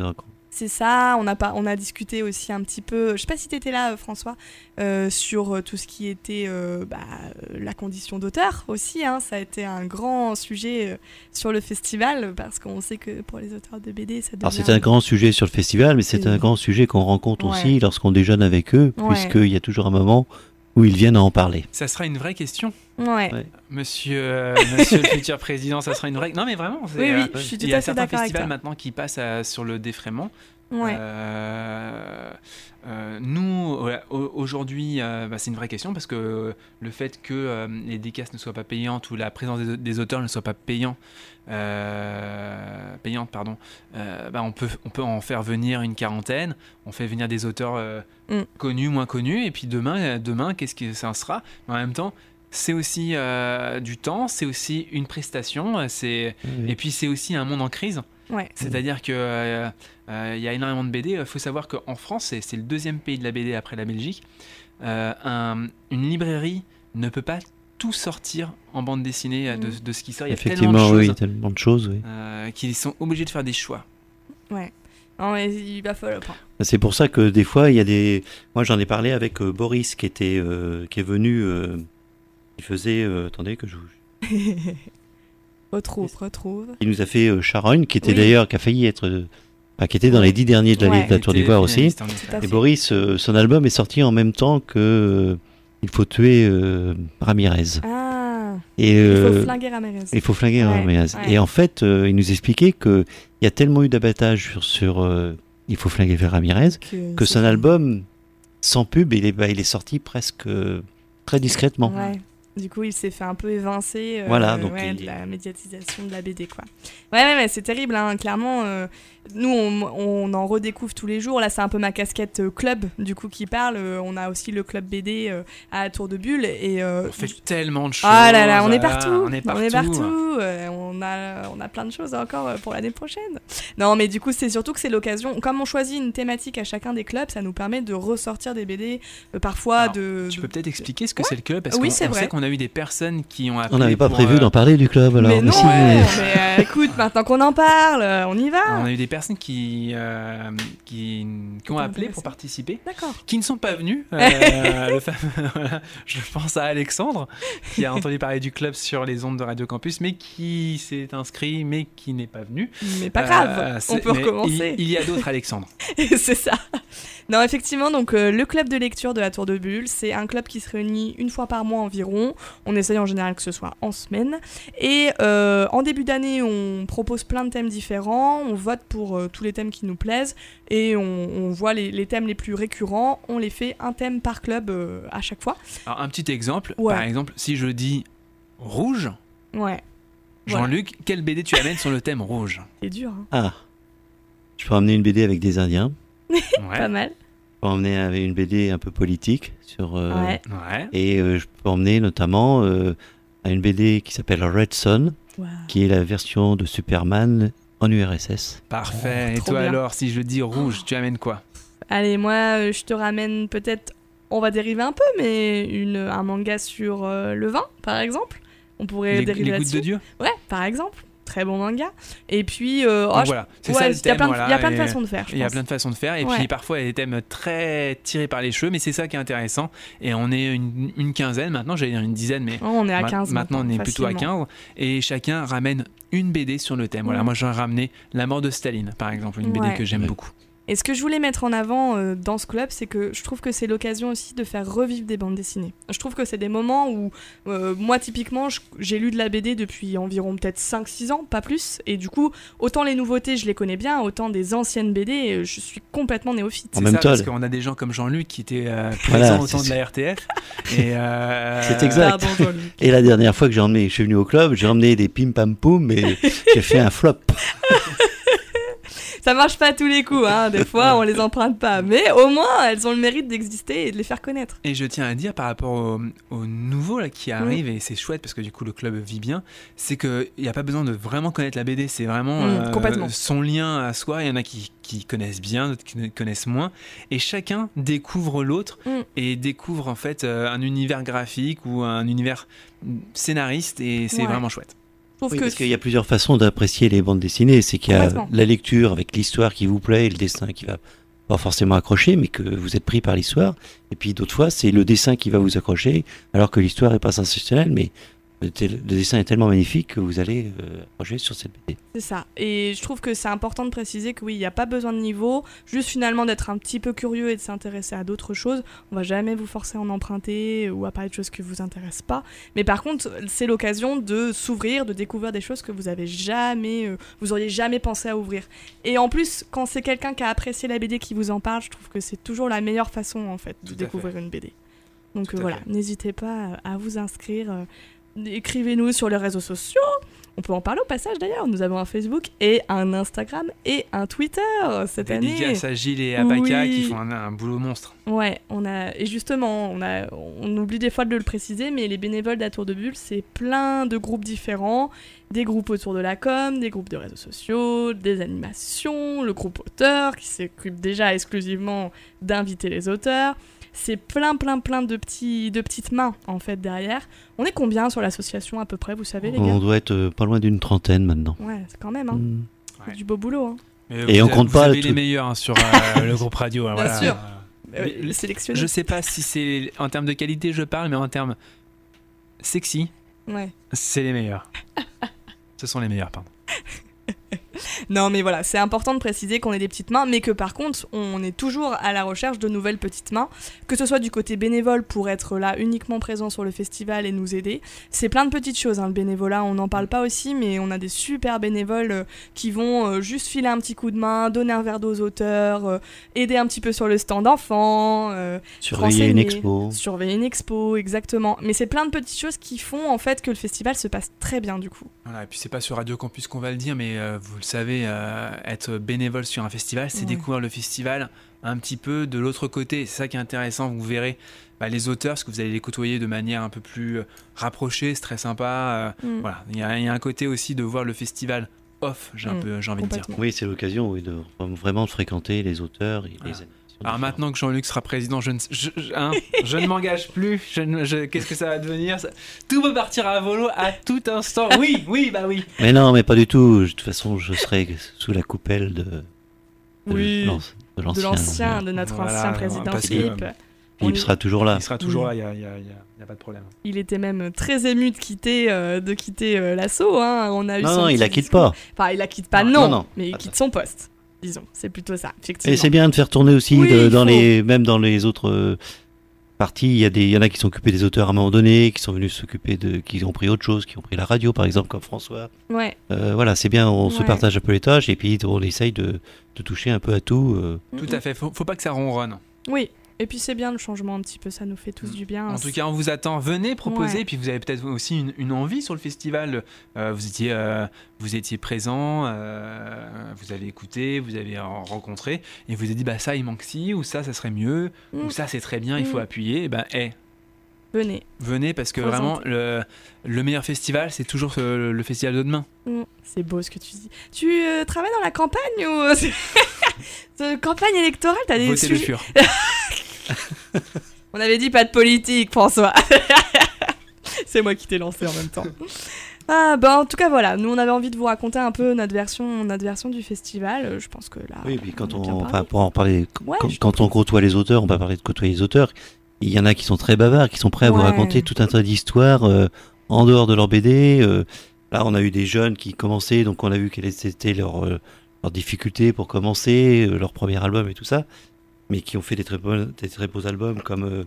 Speaker 1: C'est ça, on a, pas, on a discuté aussi un petit peu, je sais pas si tu étais là euh, François, euh, sur euh, tout ce qui était euh, bah, la condition d'auteur aussi, hein, ça a été un grand sujet sur le festival parce qu'on sait que pour les auteurs de BD ça
Speaker 3: Alors c'est un grand sujet sur le festival, mais c'est un grand sujet qu'on rencontre
Speaker 1: Ouais.
Speaker 3: aussi lorsqu'on déjeune avec eux,
Speaker 1: Ouais.
Speaker 3: puisqu'il y a toujours un moment où ils viennent à en parler.
Speaker 2: Ça sera une vraie question,
Speaker 1: Ouais.
Speaker 3: Ouais.
Speaker 2: monsieur, euh, monsieur le futur président. Ça sera une vraie. Non mais vraiment. c'est,
Speaker 1: Oui,
Speaker 2: euh,
Speaker 1: oui, je suis tout
Speaker 2: Il y a
Speaker 1: à fait
Speaker 2: certains festivals maintenant qui passent à- sur le défraiement.
Speaker 1: Ouais.
Speaker 2: Euh, euh, nous, aujourd'hui, euh, bah, c'est une vraie question parce que le fait que euh, les décasses ne soient pas payantes ou la présence des, des auteurs ne soit pas payant, euh, payante, pardon, euh, bah, on, peut, on peut en faire venir une quarantaine. On fait venir des auteurs euh,
Speaker 1: Mm.
Speaker 2: connus, moins connus, et puis demain, demain qu'est-ce que ça sera? Mais en même temps, c'est aussi euh, du temps, c'est aussi une prestation, c'est et puis c'est aussi un monde en crise.
Speaker 1: Ouais.
Speaker 2: C'est-à-dire que euh, euh, il y a énormément de BD. Il faut savoir qu'en France, c'est c'est le deuxième pays de la BD après la Belgique. euh, un- une librairie ne peut pas tout sortir en bande dessinée euh, de,
Speaker 1: Mm.
Speaker 2: de ce qui sort. Il y a
Speaker 3: Effectivement,
Speaker 2: tellement de
Speaker 3: oui,
Speaker 2: choses
Speaker 3: tellement de choses. Oui.
Speaker 2: euh, qu'ils sont obligés de faire des choix.
Speaker 1: Non, mais il va falloir. enfin,
Speaker 3: C'est pour ça que des fois, il y a des. Moi, j'en ai parlé avec euh, Boris, qui était, euh, qui est venu, euh, qui faisait. euh, attendez que je.
Speaker 1: retrouve, retrouve.
Speaker 3: Qui nous a fait euh, Charonne, qui était
Speaker 1: Oui.
Speaker 3: d'ailleurs, qui a failli être, euh, enfin, qui était dans les dix derniers de la,
Speaker 1: Ouais.
Speaker 3: de la Tour
Speaker 2: Il
Speaker 3: d'Ivoire aussi. Et Boris, euh, son album est sorti en même temps que euh, Il faut tuer euh, Ramirez.
Speaker 1: Ah,
Speaker 3: Et
Speaker 1: il faut flinguer Ramirez.
Speaker 3: il faut flinguer
Speaker 1: Ouais,
Speaker 3: Ramirez.
Speaker 1: ouais.
Speaker 3: Et en fait, euh, il nous expliquait que il y a tellement eu d'abattage sur, sur euh, Il faut flinguer Ramirez que son album, sans pub, il est, bah, il est sorti presque euh, très discrètement.
Speaker 1: Ouais. Du coup, il s'est fait un peu évincer euh,
Speaker 3: Voilà, donc
Speaker 1: ouais,
Speaker 3: il-
Speaker 1: de la médiatisation de la BD, quoi. Ouais, ouais, ouais, c'est terrible, hein, clairement. Nous, on, on en redécouvre tous les jours. Là, c'est un peu ma casquette euh, club, du coup, qui parle. Euh, on a aussi le club BD euh, à Tour de Bulle. Et, euh,
Speaker 2: On fait tellement de choses.
Speaker 1: Ah là là, on est partout.
Speaker 2: On est partout.
Speaker 1: on, a, on a plein de choses encore pour l'année prochaine. Non, mais du coup, c'est surtout que c'est l'occasion. Comme on choisit une thématique à chacun des clubs, ça nous permet de ressortir des BD, parfois
Speaker 2: Alors,
Speaker 1: de.
Speaker 2: Tu
Speaker 1: de-
Speaker 2: peux peut-être expliquer ce que
Speaker 1: Ouais.
Speaker 2: c'est le club? Parce
Speaker 1: Oui,
Speaker 2: qu'on
Speaker 1: c'est
Speaker 2: on
Speaker 1: vrai.
Speaker 2: sait qu'on a eu des personnes qui ont appelé.
Speaker 3: On n'avait pas prévu
Speaker 2: euh,
Speaker 3: d'en parler du club alors.
Speaker 1: mais non,
Speaker 3: si,
Speaker 1: ouais,
Speaker 3: mais-
Speaker 1: mais, euh, écoute, maintenant qu'on en parle, on y va.
Speaker 2: On a eu des personnes qui, euh, qui, qui ont appelé pour participer, qui ne sont pas venus. Euh, le fameux- voilà, je pense à Alexandre, qui a entendu parler du club sur les ondes de Radio Campus, mais qui s'est inscrit, mais qui n'est pas venu.
Speaker 1: Mais pas grave,
Speaker 2: Euh,
Speaker 1: on peut recommencer.
Speaker 2: Il, il y a d'autres Alexandre.
Speaker 1: c'est ça. Non, effectivement, donc le club de lecture de la Tour de Bulle, c'est un club qui se réunit une fois par mois environ. On essaye en général que ce soit en semaine. Et en début d'année, on propose plein de thèmes différents. On vote pour euh, tous les thèmes qui nous plaisent et on, on voit les, les thèmes les plus récurrents. On les fait un thème par club euh, à chaque fois.
Speaker 2: Alors, un petit exemple.
Speaker 1: Ouais.
Speaker 2: Par exemple, si je dis rouge,
Speaker 1: Ouais. Voilà.
Speaker 2: Jean-Luc, quelle BD tu amènes sur le thème rouge?
Speaker 1: C'est dur, hein.
Speaker 3: Ah, je peux emmener une BD avec des Indiens.
Speaker 2: Ouais.
Speaker 1: pas mal.
Speaker 3: Je peux emmener avec une BD un peu politique sur. euh,
Speaker 1: Ouais.
Speaker 3: Et euh, je peux emmener notamment euh, à une BD qui s'appelle Red Son,
Speaker 1: Wow.
Speaker 3: qui est la version de Superman en URSS.
Speaker 2: Parfait.
Speaker 1: Oh,
Speaker 2: Et toi
Speaker 1: bien.
Speaker 2: alors, si je dis rouge, tu amènes quoi?
Speaker 1: Allez, moi, euh, je te ramène peut-être, on va dériver un peu, mais une, un manga sur euh, le vin, par exemple. On pourrait
Speaker 2: Les,
Speaker 1: dériver
Speaker 2: les gouttes de Dieu?
Speaker 1: Ouais, par exemple. Très bon manga. Et puis, euh, oh, je-
Speaker 2: voilà,
Speaker 1: ouais, il y a plein de,
Speaker 2: voilà,
Speaker 1: il y a plein de
Speaker 2: et-
Speaker 1: façons de faire.
Speaker 2: Il y a plein de façons de faire, et
Speaker 1: Ouais.
Speaker 2: puis parfois il y a des thèmes très tirés par les cheveux, mais c'est ça qui est intéressant. Et on est une, une quinzaine maintenant, j'allais dire une dizaine, mais
Speaker 1: Oh, on est à
Speaker 2: ma-
Speaker 1: 15
Speaker 2: maintenant on est plutôt à
Speaker 1: facilement.
Speaker 2: 15. Et chacun ramène une BD sur le thème. Voilà,
Speaker 1: Ouais.
Speaker 2: moi j'aurais ramené La mort de Staline, par exemple, une BD que j'aime beaucoup.
Speaker 1: Et ce que je voulais mettre en avant euh, dans ce club, c'est que je trouve que c'est l'occasion aussi de faire revivre des bandes dessinées. Je trouve que c'est des moments où, euh, moi typiquement, j'ai lu de la BD depuis environ peut-être 5-6 ans, pas plus. Et du coup, autant les nouveautés, je les connais bien, autant des anciennes BD, euh, je suis complètement néophyte.
Speaker 3: En même
Speaker 2: ça,
Speaker 3: temps,
Speaker 2: parce qu'on a des gens comme Jean-Luc qui étaient euh,
Speaker 3: Voilà,
Speaker 2: présents au temps de la RTF. et euh,
Speaker 3: C'est exact.
Speaker 1: Pardon.
Speaker 3: Et la dernière fois que j'ai emmené, je suis venu au club, j'ai emmené des pim pam poum, mais j'ai fait un flop.
Speaker 1: Ça marche pas à tous les coups, hein. des fois on les emprunte pas, mais au moins elles ont le mérite d'exister et de les faire connaître.
Speaker 2: Et je tiens à dire par rapport au, au nouveau là,
Speaker 1: Mm.
Speaker 2: qui arrive, et c'est chouette parce que du coup le club vit bien, c'est qu'il n'y a pas besoin de vraiment connaître la BD, c'est vraiment
Speaker 1: Mm,
Speaker 2: euh,
Speaker 1: complètement.
Speaker 2: son lien à soi. Il y en a qui, qui connaissent bien, d'autres qui connaissent moins, et chacun découvre l'autre
Speaker 1: Mm.
Speaker 2: et découvre en fait euh, un univers graphique ou un univers scénariste, et c'est
Speaker 1: Ouais.
Speaker 2: vraiment chouette.
Speaker 3: Oui,
Speaker 1: que
Speaker 3: parce qu'il y a plusieurs façons d'apprécier les bandes dessinées. C'est qu'il y a la lecture avec l'histoire qui vous plaît et le dessin qui va pas forcément accrocher, mais que vous êtes pris par l'histoire. Et puis d'autres fois, c'est le dessin qui va vous accrocher, alors que l'histoire est pas sensationnelle, mais le, dessin est tellement magnifique que vous allez euh, sur cette BD.
Speaker 1: C'est ça. Et je trouve que c'est important de préciser que oui, il n'y a pas besoin de niveau, juste finalement d'être un petit peu curieux et de s'intéresser à d'autres choses. On va jamais vous forcer à en emprunter ou à parler de choses qui vous intéressent pas. Mais par contre, c'est l'occasion de s'ouvrir, de découvrir des choses que vous avez jamais, euh, vous auriez jamais pensé à ouvrir. Et en plus, quand c'est quelqu'un qui a apprécié la BD qui vous en parle, je trouve que c'est toujours la meilleure façon en fait de découvrir une BD. Donc euh, voilà, n'hésitez pas à vous inscrire. Écrivez-nous sur les réseaux sociaux. On peut en parler au passage d'ailleurs. Nous avons un Facebook et un Instagram et un Twitter cette année.
Speaker 2: Dédicace à Gilles et à
Speaker 1: Oui.
Speaker 2: qui font un, un boulot monstre.
Speaker 1: Ouais, on a et justement, on a on oublie des fois de le préciser, mais les bénévoles de la Tour de Bulle, c'est plein de groupes différents, des groupes autour de la com, des groupes de réseaux sociaux, des animations, le groupe auteur qui s'occupe déjà exclusivement d'inviter les auteurs. C'est plein, plein, plein de, petits, de petites mains en fait derrière. On est combien sur l'association à peu près, vous savez, les gars
Speaker 3: On doit être euh, pas loin d'une trentaine maintenant.
Speaker 1: Ouais, c'est quand même, hein.
Speaker 3: Mm.
Speaker 1: Du beau boulot. Hein.
Speaker 2: Mais
Speaker 3: Et
Speaker 2: vous
Speaker 3: on
Speaker 2: avez-
Speaker 3: compte
Speaker 2: vous
Speaker 3: pas
Speaker 2: avez
Speaker 3: tout-
Speaker 2: les meilleurs hein, sur euh, le groupe radio. hein,
Speaker 1: Bien
Speaker 2: voilà.
Speaker 1: sûr.
Speaker 2: Euh,
Speaker 1: Euh, sélectionné.
Speaker 2: Je sais pas si c'est en termes de qualité je parle, mais en termes sexy,
Speaker 1: Ouais.
Speaker 2: c'est les meilleurs. Ce sont les meilleurs, pardon.
Speaker 1: Non, mais voilà, c'est important de préciser qu'on est des petites mains, mais que par contre, on est toujours à la recherche de nouvelles petites mains, que ce soit du côté bénévole pour être là uniquement présent sur le festival et nous aider. C'est plein de petites choses, hein, le bénévolat, on n'en parle pas aussi, mais on a des super bénévoles euh, qui vont euh, juste filer un petit coup de main, donner un verre d'eau aux auteurs, euh, aider un petit peu sur le stand d'enfants,
Speaker 3: Surveiller une expo.
Speaker 1: surveiller une expo, exactement. Mais c'est plein de petites choses qui font en fait que le festival se passe très bien du coup.
Speaker 2: Voilà, et puis c'est pas sur Radio Campus qu'on va le dire, mais euh, vous le savez, euh, être bénévole sur un festival, c'est
Speaker 1: Ouais.
Speaker 2: découvrir le festival un petit peu de l'autre côté. C'est ça qui est intéressant. Vous verrez bah, les auteurs, parce que vous allez les côtoyer de manière un peu plus euh, rapprochée, c'est très sympa. euh,
Speaker 1: Mm.
Speaker 2: Voilà, il y, a il y a un côté aussi de voir le festival off, j'ai un
Speaker 1: Mm,
Speaker 2: peu, j'ai envie de dire.
Speaker 3: Oui, c'est l'occasion oui, de vraiment de fréquenter les auteurs et
Speaker 2: Voilà. Alors
Speaker 3: différentes.
Speaker 2: maintenant que Jean-Luc sera président, je ne, je, je- hein, je ne m'engage plus. Je ne- je- Qu'est-ce que ça va devenir? Ça- Tout peut partir à volo à tout instant. Oui, oui, bah oui.
Speaker 3: Mais non, mais pas du tout. De toute façon, je serai sous la coupelle de, de
Speaker 1: Oui.
Speaker 3: l'an- de
Speaker 1: de
Speaker 3: l'ancien.
Speaker 1: de notre
Speaker 2: Voilà,
Speaker 1: ancien président
Speaker 2: parce que-
Speaker 1: Philippe. On
Speaker 3: Philippe sera toujours là.
Speaker 2: Il sera toujours
Speaker 1: Oui.
Speaker 2: là, il n'y a, y a- a- y a pas de problème.
Speaker 1: Il était même très ému de quitter, euh, de quitter euh, l'assaut. Hein. On a eu
Speaker 3: Non,
Speaker 1: son
Speaker 3: non, il
Speaker 1: petit
Speaker 3: la quitte
Speaker 1: discours.
Speaker 3: pas.
Speaker 1: Enfin, il la quitte pas,
Speaker 2: Non,
Speaker 1: non,
Speaker 3: non, non.
Speaker 1: mais il quitte son poste. Disons, c'est plutôt ça,
Speaker 3: Et
Speaker 1: effectivement.
Speaker 3: c'est bien de faire tourner aussi
Speaker 1: Oui,
Speaker 3: de-
Speaker 1: il
Speaker 3: dans
Speaker 1: faut.
Speaker 3: les, même dans les autres euh, parties. Il y a des, il y en a qui sont occupés des auteurs à un moment donné, qui sont venus s'occuper de, qui ont pris autre chose, qui ont pris la radio par exemple, comme François.
Speaker 1: Ouais.
Speaker 3: Euh, voilà, c'est bien. On se partage un peu les tâches et puis on essaye de, de toucher un peu à tout. euh.
Speaker 2: Tout à fait. Faut, faut pas que ça ronronne.
Speaker 1: Oui. Et puis c'est bien le changement un petit peu, ça nous fait tous du bien.
Speaker 2: En tout cas, on vous attend. Venez proposer.
Speaker 1: Ouais.
Speaker 2: Puis vous avez peut-être aussi une, une envie sur le festival. Euh, vous étiez, euh, vous étiez présent. euh, vous avez écouté, vous avez en- rencontré, et vous avez dit bah ça il manque ci ou ça ça serait mieux
Speaker 1: Mm.
Speaker 2: ou ça c'est très bien. Il faut
Speaker 1: Mm.
Speaker 2: appuyer. Et ben eh,
Speaker 1: Venez.
Speaker 2: venez parce que vraiment le, le meilleur festival c'est toujours euh, le festival de demain.
Speaker 1: Mm. C'est beau ce que tu dis. Tu euh, travailles dans la campagne ou campagne électorale T'as des
Speaker 2: Votez le
Speaker 1: sujets
Speaker 2: fur.
Speaker 1: On avait dit pas de politique, François. C'est moi qui t'ai lancé en même temps. Ah bah en tout cas voilà, nous on avait envie de vous raconter un peu notre version, notre version du festival. Euh, Je pense que là.
Speaker 3: Oui, puis quand on, enfin, pour en parler,
Speaker 1: Ouais,
Speaker 3: quand, on côtoie les auteurs, on va parler de côtoyer les auteurs. Il y en a qui sont très bavards, qui sont prêts à vous raconter tout un tas d'histoires euh, en dehors de leur BD. euh. là, on a eu des jeunes qui commençaient, donc on a vu quelles étaient leurs leurs difficultés pour commencer, leur premier album et tout ça, mais qui ont fait des très beaux, des très beaux albums comme euh,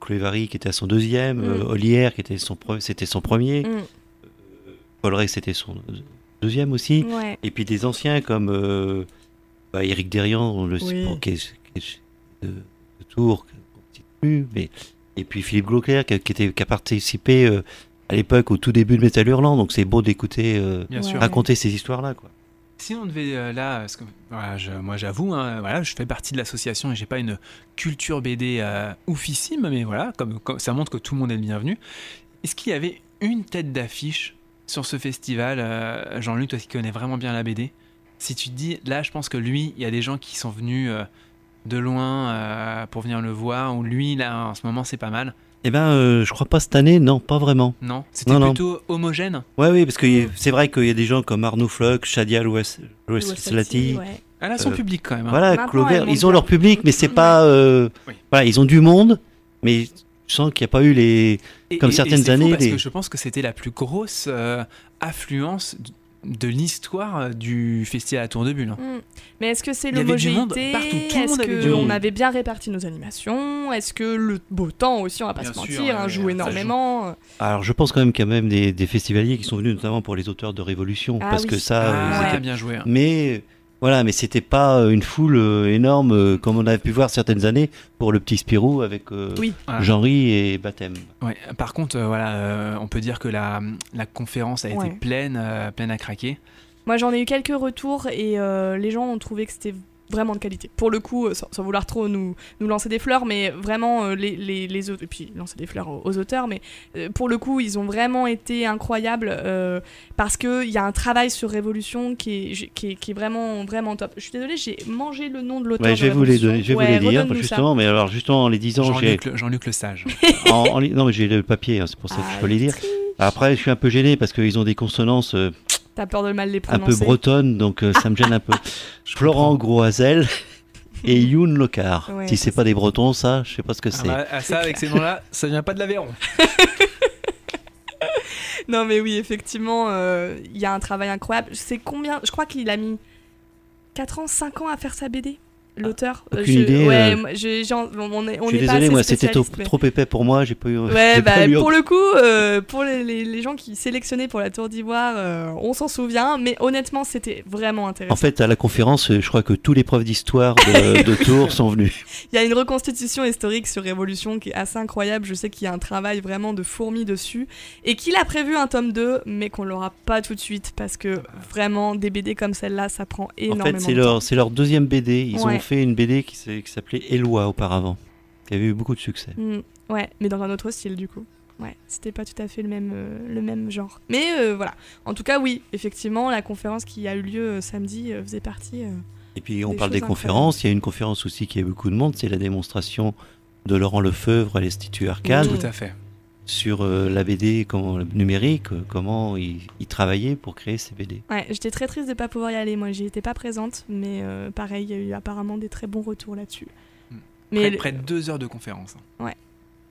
Speaker 3: Chloé Vary qui était à son deuxième,
Speaker 1: Mm.
Speaker 3: euh, Olière qui était son c'était son premier,
Speaker 1: Mm,
Speaker 3: Paul Ray c'était son deuxième aussi.
Speaker 1: ouais.
Speaker 3: Et puis des anciens comme euh, bah, Eric Derian, on le
Speaker 1: Oui.
Speaker 3: sait pas, qui est, qui est de, de Tours, plus, mais et puis Philippe Glauclair qui, a- qui était, qui a participé euh, à l'époque au tout début de Metal Hurlant, donc c'est beau d'écouter euh, raconter ces histoires-là. Quoi.
Speaker 2: Si on devait euh, là, moi j'avoue, hein, voilà, je fais partie de l'association et j'ai pas une culture BD euh, oufissime, mais voilà, comme, ça montre que tout le monde est le bienvenu. Est-ce qu'il y avait une tête d'affiche sur ce festival, euh, Jean-Luc, toi qui connais vraiment bien la BD Si tu te dis, là, je pense que lui, il y a des gens qui sont venus euh, de loin pour venir le voir, ou lui, là, en ce moment, c'est pas mal.
Speaker 3: Eh ben, euh, je crois pas cette année, non, pas vraiment.
Speaker 2: Non C'était
Speaker 3: Non, non.
Speaker 2: plutôt homogène
Speaker 3: Ouais, oui, parce que c'est vrai qu'il y a des gens comme Arnaud Floch, Shadia Loues-
Speaker 1: Louis
Speaker 3: Slati,
Speaker 1: ouais.
Speaker 2: Elle a son
Speaker 3: Euh,
Speaker 2: public quand même. hein.
Speaker 3: voilà, Clover, ils ont leur public, mais c'est
Speaker 1: Ouais.
Speaker 3: pas, euh,
Speaker 2: Oui.
Speaker 3: voilà, ils ont du monde, mais je sens qu'il n'y a pas eu les,
Speaker 2: Et-
Speaker 3: Comme
Speaker 2: et- et
Speaker 3: certaines
Speaker 2: c'est fou
Speaker 3: années,
Speaker 2: Parce
Speaker 3: les-
Speaker 2: que je pense que c'était la plus grosse euh, affluence de l'histoire du festival à Tour de Bulle.
Speaker 1: Mm. Mais est-ce que c'est l'homogénéité Est-ce
Speaker 2: monde avait
Speaker 1: avait bien réparti nos animations Est-ce que le beau temps aussi, on va pas
Speaker 2: Bien
Speaker 1: se
Speaker 2: sûr,
Speaker 1: mentir, hein, joue énormément
Speaker 3: Alors, je pense quand même qu'il y a même des, des festivaliers qui sont venus notamment pour les auteurs de Révolution,
Speaker 1: Ah
Speaker 3: parce
Speaker 1: oui.
Speaker 3: que ça,
Speaker 2: Ah,
Speaker 1: ouais.
Speaker 2: bien joué. hein.
Speaker 3: mais voilà, mais c'était pas euh, une foule euh, énorme euh, comme on avait pu voir certaines années pour le petit Spirou avec euh,
Speaker 1: Oui.
Speaker 2: Voilà.
Speaker 3: Jean-Ry et Baptême.
Speaker 2: Ouais, Par contre, euh, voilà, euh, on peut dire que la, la conférence a
Speaker 1: Ouais.
Speaker 2: été pleine, euh, pleine à craquer.
Speaker 1: Moi, j'en ai eu quelques retours et euh, les gens ont trouvé que c'était vraiment de qualité. Pour le coup, euh, sans, sans vouloir trop nous, nous lancer des fleurs, mais vraiment euh, les, les, les autres, et puis lancer des fleurs aux, aux auteurs, mais euh, pour le coup, ils ont vraiment été incroyables euh, parce qu'il y a un travail sur Révolution qui est, qui est, qui est vraiment, vraiment top. Je suis désolée, j'ai mangé le nom de l'auteur.
Speaker 3: Ouais, je vais vous les donner, je vais
Speaker 1: Ouais,
Speaker 3: vous les
Speaker 1: ça.
Speaker 3: justement, mais alors justement en les disant, j'ai
Speaker 2: Jean-Luc le, Sage.
Speaker 3: en- en li- non mais j'ai le papier, hein, c'est pour ça que je
Speaker 1: Ah,
Speaker 3: peux les dire. Après, je suis un peu gêné parce qu'ils ont des consonances euh,
Speaker 1: T'as peur de mal les
Speaker 3: un
Speaker 1: prononcer.
Speaker 3: peu bretonnes, donc euh, ça me gêne un peu. Florent Groazel et Youn Locard.
Speaker 1: Ouais,
Speaker 3: si c'est pas des Bretons, ça, je sais pas ce que
Speaker 2: Ah
Speaker 3: c'est.
Speaker 2: bah, ah, ça, avec ces noms-là, ça vient pas de l'Aveyron.
Speaker 1: Non mais oui, effectivement, euh, il y a un travail incroyable. C'est combien? Je crois qu'il a mis 4 ans, 5 ans à faire sa BD, l'auteur.
Speaker 3: aucune
Speaker 1: je-
Speaker 3: idée,
Speaker 1: Ouais,
Speaker 3: euh,
Speaker 1: en- on est, on
Speaker 3: je suis
Speaker 1: est
Speaker 3: désolé, moi c'était trop, épais pour moi, j'ai pas eu.
Speaker 1: Ouais, bah,
Speaker 3: pas eu-
Speaker 1: pour le coup, euh, pour les, les- les gens qui sélectionnaient pour la Tour d'Ivoire, euh, on s'en souvient, mais honnêtement, c'était vraiment intéressant.
Speaker 3: En fait, à la conférence, euh, je crois que tous les profs d'histoire de, de Tours sont venus.
Speaker 1: Il y a une reconstitution historique sur Révolution qui est assez incroyable. Je sais qu'il y a un travail vraiment de fourmi dessus et qu'il a prévu un tome 2, mais qu'on l'aura pas tout de suite parce que vraiment, des BD comme celle-là, ça prend
Speaker 3: En
Speaker 1: énormément
Speaker 3: fait,
Speaker 1: de temps.
Speaker 3: leur, c'est leur deuxième BD. Ils
Speaker 1: Ouais.
Speaker 3: ont fait une BD qui s'appelait Eloi auparavant, qui avait eu beaucoup de succès.
Speaker 1: Mm, ouais, mais dans un autre style du coup. Ouais, c'était pas tout à fait le même, euh, le même genre. Mais euh, voilà. En tout cas, oui, effectivement, la conférence qui a eu lieu euh, samedi euh, faisait partie. euh,
Speaker 3: Et puis on
Speaker 1: Des
Speaker 3: parle des conférences. Il y a une conférence aussi qui a beaucoup de monde, c'est la démonstration de Laurent Lefebvre à l'Institut Arcade.
Speaker 2: Tout à fait.
Speaker 3: Sur euh, la BD comment, le numérique, euh, comment il, il travaillait pour créer ces BD.
Speaker 1: Ouais, j'étais très triste de pas pouvoir y aller. Moi, j'y étais pas présente, mais euh, pareil, il y a eu apparemment des très bons retours là-dessus.
Speaker 2: Mm.
Speaker 1: Mais
Speaker 2: Près,
Speaker 1: le-
Speaker 2: près de deux heures de conférence. hein.
Speaker 1: Ouais.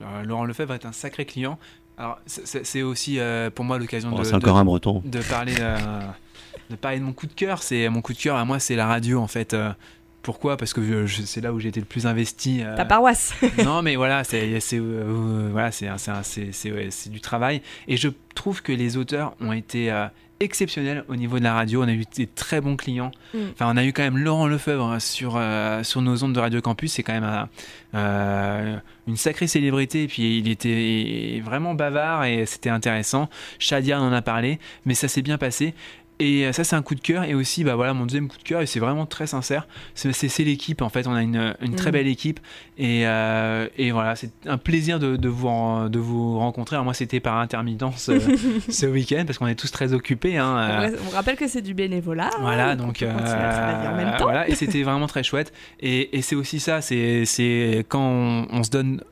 Speaker 2: Alors, Laurent Lefebvre est un sacré client. Alors, c'est- aussi euh, pour moi l'occasion
Speaker 3: Bon,
Speaker 2: de,
Speaker 3: c'est
Speaker 2: de-
Speaker 3: encore un breton.
Speaker 2: de parler euh, de parler de mon coup de cœur c'est mon coup de cœur à moi c'est la radio en fait Euh, pourquoi? Parce que je- c'est là où j'ai été le plus investi euh,
Speaker 1: ta paroisse.
Speaker 2: non mais voilà c'est c'est euh, voilà ouais, du travail. Et je trouve que les auteurs ont été euh, exceptionnels au niveau de la radio. On a eu des très bons clients.
Speaker 1: Mm.
Speaker 2: enfin on a eu quand même Laurent Lefebvre hein, sur euh, sur nos ondes de Radio Campus. C'est quand même un- euh, une sacrée célébrité. Et puis il était vraiment bavard et c'était intéressant. Shadia en a parlé. Mais ça s'est bien passé et euh, ça c'est un coup de cœur et aussi bah voilà mon deuxième coup de cœur et c'est vraiment très sincère c'est l'équipe en fait on a une, une très
Speaker 1: Mm.
Speaker 2: belle équipe et, euh, et voilà c'est un plaisir de, de vous de vous rencontrer Alors moi c'était par intermittence euh, ce week-end parce qu'on est tous très occupés hein, euh,
Speaker 1: On rappelle que c'est du bénévolat.
Speaker 2: voilà, donc
Speaker 1: en même temps.
Speaker 2: voilà, et c'était vraiment très chouette. Et, et c'est aussi ça, c'est c'est quand on, on se donne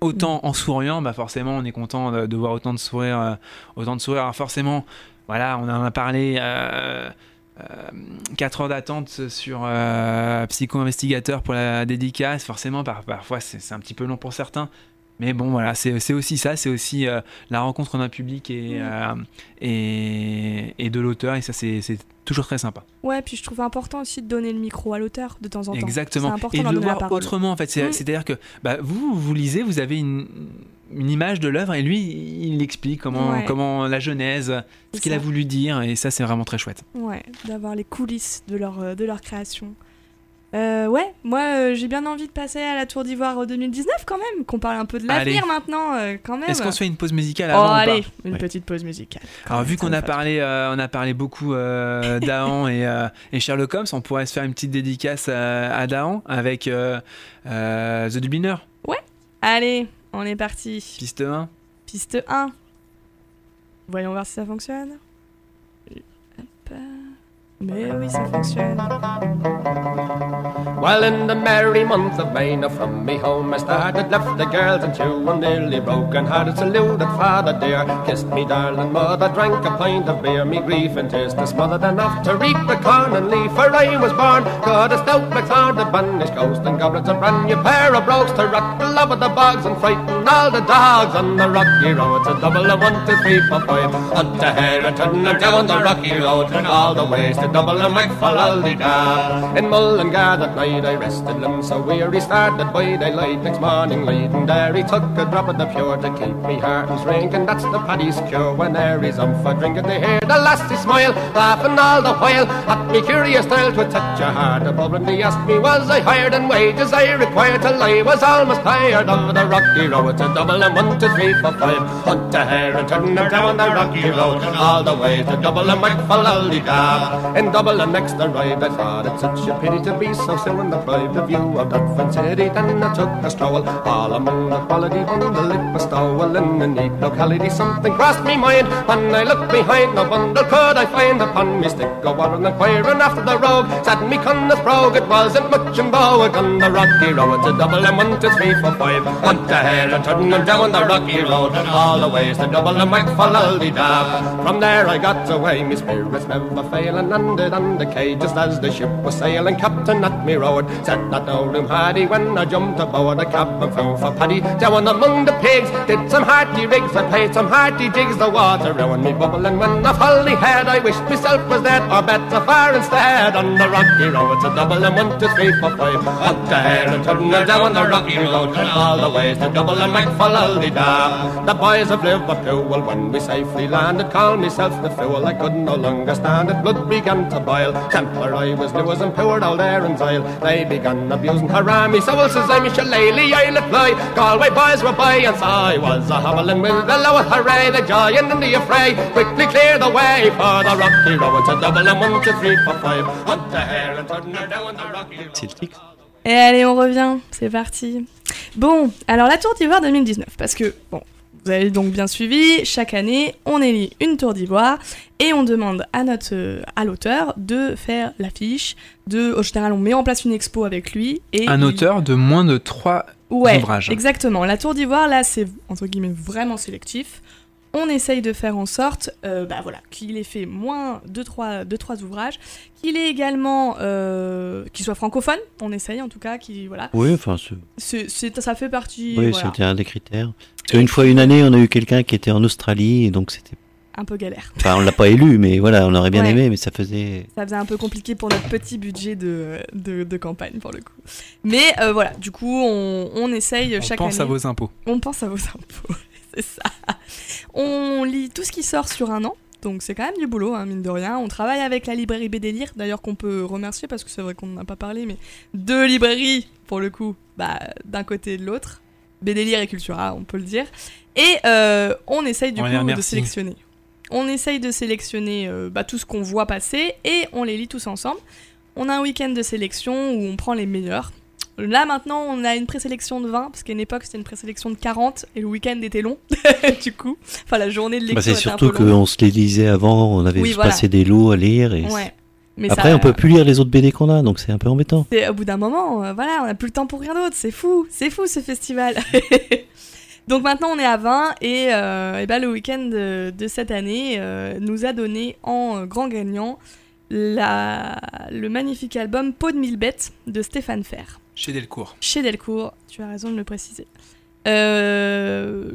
Speaker 2: autant en souriant, bah forcément on est content de, de voir autant de sourires, euh, autant de sourires. Alors forcément, voilà, on en a parlé. Euh, 4 heures d'attente sur euh, Psycho-investigateur pour la dédicace, forcément par, parfois c'est un petit peu long pour certains, mais bon voilà, c'est aussi ça, c'est aussi euh, la rencontre d'un public et,
Speaker 1: Mm.
Speaker 2: euh, et, et de l'auteur, et ça c'est toujours très sympa.
Speaker 1: Ouais, puis je trouve important aussi de donner le micro à l'auteur de temps en temps.
Speaker 2: Exactement.
Speaker 1: important
Speaker 2: Et
Speaker 1: de
Speaker 2: le voir autrement, en fait.
Speaker 1: Mm.
Speaker 2: C'est-à-dire que bah, vous, vous lisez, vous avez une, une image de l'œuvre et lui, il explique comment,
Speaker 1: Ouais.
Speaker 2: comment la genèse, ce qu'il a voulu dire, et ça, c'est vraiment très chouette.
Speaker 1: Ouais, d'avoir les coulisses de leur, euh, de leur création. Euh, ouais, moi euh, j'ai bien envie de passer à la Tour d'Ivoire euh, 2019 quand même, qu'on parle un peu de l'avenir maintenant euh, quand même.
Speaker 2: Est-ce qu'on se fait une pause musicale
Speaker 1: Oh
Speaker 2: avant ou pas
Speaker 1: allez, une
Speaker 3: Ouais.
Speaker 1: petite pause musicale.
Speaker 2: Alors vu qu'on a parlé, on a parlé beaucoup d'Ahan et, et Sherlock Holmes, on pourrait se faire une petite dédicace à, à Dahan avec The Dubliner,
Speaker 1: Allez, on est parti.
Speaker 2: piste 1.
Speaker 1: Piste 1. Voyons voir si ça fonctionne. Hop. Mais oui, ça fonctionne.
Speaker 4: Well, in the merry month of May, now from me home I started, left the girls and two, and nearly broken hearted, saluted father dear, kissed me darling mother, drank a pint of beer, me grief and tears to smothered enough to reap the corn and leaf, for I was born, got a stout McSword, a banished ghost, and goblets, a brand new pair of brogues to rock the love of the bogs and frighten all the dogs on the rocky road. A double of one, two, three, four, five, up to Herriton and down the rocky road, and all the ways to double and make for. In Mullingar that night I rested him so weary, started by daylight next morning late, and there he took a drop of the pure to keep me heart and drink, and that's the paddy's cure. When there is up for drinking, they hear the lassie smile, laughing all the while at me curious style to touch a heart above, and they asked me was I hired and wages I required till I was almost tired of the rocky road. to double and one, two, three, four, five, hunt a hare and turn her down the rocky road, all the way to double and make for da. In Dublin next ride, I thought it such a pity to be so still soon deprived of view of Dublin City. Then I took a stroll all among the quality bundle. It was stowel in a neat locality. Something crossed me mind when I looked behind. No bundle could I find upon me stick. Go on inquiring after the rogue. Said me Conneth brogue, it wasn't much in Bowick on the rocky road to Dublin. One, two, three, four, five. Hunt ahead and turn and down the rocky road. And all the ways to Dublin, whack for lully dab. From there I got away, me spirits never failing. Landed on the quay just as the ship was sailing. Captain at me road said that room had he when I jumped aboard the cabin flew for Paddy. Down among the pigs, did some hearty rigs, I played some hearty jigs. The water round me bubbling when I fully head. I wished myself was dead or better far instead. On the rocky road to Dublin, one, two, three, four, five. Up there and turn down the rocky road and all the ways to Dublin, make for da. The boys of Liverpool, when we safely landed, called myself the fool. I could no longer stand it, blood began to boil. I was new as and poured all. They began abusing Harami, so well says I'm Shillelagh, I'll apply. Galway boys were by, and so I was a hobbling with the lower hooray, the giant in the affray. Quickly clear the way for the rocky road to one, two, three, four, five. Hunt the hare and turn her down the rocky road.
Speaker 3: C'est le titre.
Speaker 1: Et allez, on revient, c'est parti. Bon, alors la Tour d'Ivoire 2019, parce que, bon, vous avez donc bien suivi, chaque année, on élit une Tour d'Ivoire et on demande à, notre, à l'auteur de faire l'affiche. De, au général, on met en place une expo avec lui. Et
Speaker 2: Un
Speaker 1: il-
Speaker 2: auteur de moins de trois
Speaker 1: Ouais,
Speaker 2: ouvrages.
Speaker 1: exactement. La Tour d'Ivoire, là, c'est entre guillemets vraiment sélectif. On essaye de faire en sorte euh, bah, voilà, qu'il ait fait moins de trois, de trois ouvrages, qu'il ait également, euh, qu'il soit francophone, on essaye en tout cas, qu'il, voilà,
Speaker 3: Oui, enfin, c'est-
Speaker 1: ça fait partie,
Speaker 3: oui,
Speaker 1: voilà,
Speaker 3: c'était un des critères. Parce qu'une fois, une année, on a eu quelqu'un qui était en Australie, et donc c'était.
Speaker 1: un peu galère.
Speaker 3: Enfin, on l'a pas élu, mais voilà, on aurait bien
Speaker 1: Ouais.
Speaker 3: aimé, mais ça faisait.
Speaker 1: Ça faisait un peu compliqué pour notre petit budget de, de, de campagne, pour le coup. Mais euh, voilà, du coup, on, on essaye
Speaker 2: On
Speaker 1: chaque
Speaker 2: pense
Speaker 1: année.
Speaker 2: à vos impôts.
Speaker 1: On pense à vos impôts, c'est ça. On lit tout ce qui sort sur un an, donc c'est quand même du boulot, hein, mine de rien. On travaille avec la librairie BD-Lire, d'ailleurs qu'on peut remercier parce que c'est vrai qu'on n'en a pas parlé, mais deux librairies, pour le coup, bah, d'un côté et de l'autre. BD-Lire et Cultura, on peut le dire. Et euh, on essaye du
Speaker 2: On
Speaker 1: coup de sélectionner. On essaye de sélectionner euh, bah, tout ce qu'on voit passer et on les lit tous ensemble. On a un week-end de sélection où on prend les meilleurs. Là maintenant, on a une présélection de 20 parce qu'à une époque c'était une présélection de 40 et le week-end était long du coup. Enfin la journée de lecture
Speaker 3: Bah, c'est surtout qu'on se les lisait avant, on avait
Speaker 1: Oui, voilà.
Speaker 3: passé des lots à lire, et
Speaker 1: Ouais. Mais
Speaker 3: après,
Speaker 1: ça-
Speaker 3: on peut plus lire les autres BD qu'on a, donc c'est un peu embêtant.
Speaker 1: c'est- au bout d'un moment, euh, voilà, on n'a plus le temps pour rien d'autre. C'est fou, c'est fou ce festival. Donc maintenant on est à 20 et, euh, et ben, le week-end de, de cette année euh, nous a donné en euh, grand gagnant la, le magnifique album Peau de mille bêtes de Stéphane Fer.
Speaker 2: Chez Delcourt.
Speaker 1: Chez Delcourt, tu as raison de le préciser. Euh,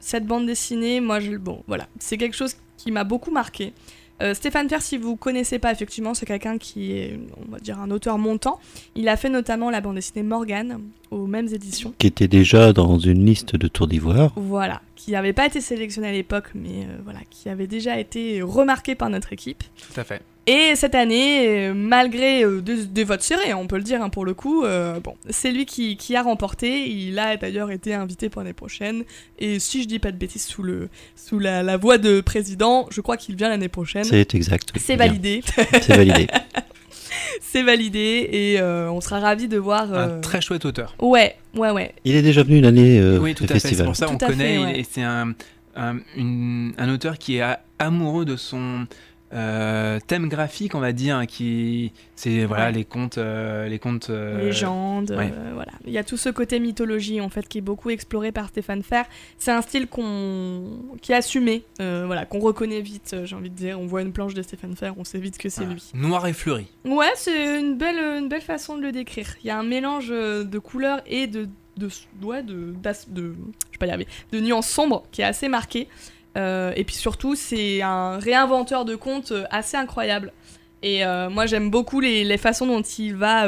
Speaker 1: cette bande dessinée, moi, je, bon, voilà, c'est quelque chose qui m'a beaucoup marqué. Euh, Stéphane Fer, si vous connaissez pas, effectivement, c'est quelqu'un qui est, on va dire, un auteur montant. Il a fait notamment la bande dessinée Morgane aux mêmes éditions.
Speaker 3: Qui était déjà dans une liste de Tour d'Ivoire.
Speaker 1: Voilà, qui n'avait pas été sélectionné à l'époque, mais euh, voilà, qui avait déjà été remarqué par notre équipe.
Speaker 2: Tout à fait.
Speaker 1: Et cette année, malgré euh, des, des votes serrés, on peut le dire hein, pour le coup, euh, bon, c'est lui qui, qui a remporté. Il a d'ailleurs été invité pour l'année prochaine. Et si je dis pas de bêtises sous, le, sous la, la voix de président, je crois qu'il vient l'année prochaine.
Speaker 3: C'est exact. oui.
Speaker 1: C'est validé,
Speaker 3: C'est validé.
Speaker 1: c'est validé et euh, on sera ravis de voir. euh,
Speaker 2: Un très chouette auteur.
Speaker 1: Ouais, ouais, ouais.
Speaker 3: Il est déjà venu une année euh,
Speaker 2: oui, tout
Speaker 3: au
Speaker 2: à fait. C'est
Speaker 3: festival.
Speaker 2: pour ça
Speaker 1: Tout
Speaker 2: on
Speaker 1: à
Speaker 2: connaît.
Speaker 1: ouais.
Speaker 2: Et c'est un, un, une- un auteur qui est amoureux de son euh, thème graphique, on va dire, hein, qui c'est voilà
Speaker 1: Ouais.
Speaker 2: les contes, euh, les contes. euh,
Speaker 1: légende,
Speaker 2: ouais.
Speaker 1: euh, voilà. Il y a tout ce côté mythologie en fait qui est beaucoup exploré par Stéphane Fer. C'est un style qu'on qui est assumé, voilà, qu'on reconnaît vite. J'ai envie de dire, on voit une planche de Stéphane Fer, on sait vite que c'est lui.
Speaker 2: Noir et fleuri.
Speaker 1: Ouais, c'est une belle, une belle façon de le décrire. Il y a un mélange de couleurs et de, de, ouais, de, de, je vais pas y arriver, de nuances sombres qui est assez marqué. Euh, et puis surtout, c'est un réinventeur de contes euh, assez incroyable. Et euh, moi, j'aime beaucoup les, façons dont il va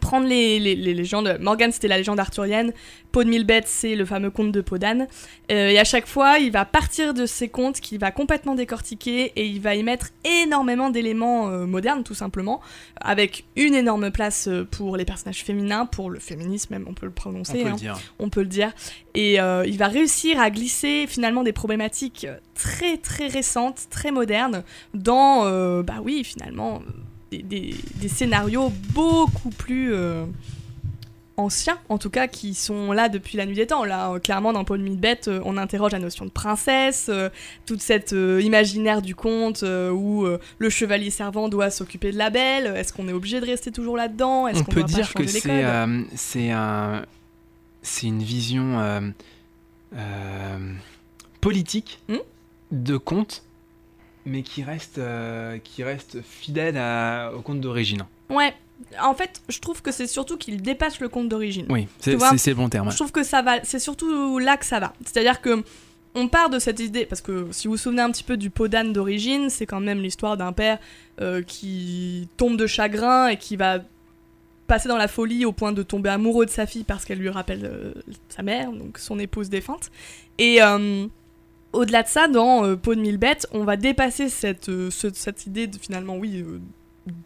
Speaker 1: prendre les, les, les légendes. Morgan, c'était la légende arthurienne. Paul de Milbet, c'est le fameux conte de Podane. Euh, et à chaque fois, il va partir de ces contes qu'il va complètement décortiquer et il va y mettre énormément d'éléments euh, modernes, tout simplement, avec une énorme place euh, pour les personnages féminins, pour le féminisme, même, on peut le
Speaker 2: On
Speaker 1: prononcer.
Speaker 2: peut
Speaker 1: hein
Speaker 2: le dire.
Speaker 1: on peut le dire. Et euh, il va réussir à glisser finalement des problématiques très très récentes, très modernes, dans, bah oui, finalement, des, des- des scénarios beaucoup plus euh, anciens, en tout cas, qui sont là depuis la nuit des temps. Là, euh, clairement, dans Paul Midbet, euh, on interroge la notion de princesse, euh, toute cette euh, imaginaire du conte où le chevalier servant doit s'occuper de la belle. Est-ce qu'on est obligé de rester toujours là-dedans? Est-ce
Speaker 2: On
Speaker 1: qu'on
Speaker 2: peut
Speaker 1: pas
Speaker 2: dire que c'est c'est un c'est une vision politique
Speaker 1: Hmm?
Speaker 2: de conte, mais qui reste euh, qui reste fidèle à- au conte d'origine.
Speaker 1: Ouais. En fait, je trouve que c'est surtout qu'il dépasse le conte d'origine.
Speaker 2: Oui, c'est le bon terme.
Speaker 1: Je trouve que ça va, c'est surtout là que ça va. C'est-à-dire que on part de cette idée, parce que si vous vous souvenez un petit peu du pot d'âne d'origine, c'est quand même l'histoire d'un père euh, qui tombe de chagrin et qui va passer dans la folie au point de tomber amoureux de sa fille parce qu'elle lui rappelle euh, sa mère, donc son épouse défunte. Et euh, au-delà de ça, dans euh, Peau de mille bêtes, on va dépasser cette, euh, ce- cette idée de finalement, oui, euh,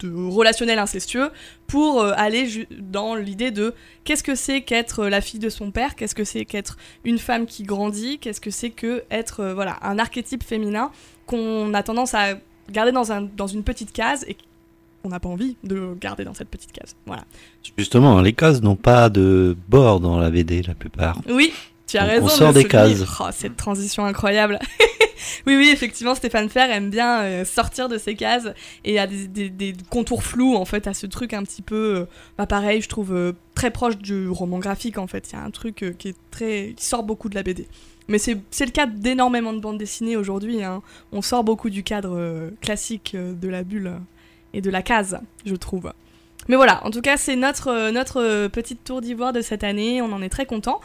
Speaker 1: de relationnel incestueux pour aller dans l'idée de qu'est-ce que c'est qu'être la fille de son père, qu'est-ce que c'est qu'être une femme qui grandit, qu'est-ce que c'est que être voilà un archétype féminin qu'on a tendance à garder dans, un, dans une petite case et qu'on n'a pas envie de garder dans cette petite case. Voilà.
Speaker 3: Justement, les cases n'ont pas de bord dans la BD, la plupart.
Speaker 1: Oui, tu as
Speaker 3: On-
Speaker 1: raison.
Speaker 3: on sort des cases.
Speaker 1: Oh, cette transition incroyable. oui, oui, effectivement, Stéphane Fer aime bien euh, sortir de ses cases et a des, des- des contours flous en fait à ce truc un petit peu, euh, bah, pareil, je trouve euh, très proche du roman graphique en fait. Il y a un truc qui est très, qui sort beaucoup de la BD. Mais c'est le cas d'énormément de bandes dessinées aujourd'hui. hein. On sort beaucoup du cadre classique de la bulle et de la case, je trouve. Mais voilà, en tout cas, c'est notre, notre petite tour d'ivoire de cette année. On en est très content.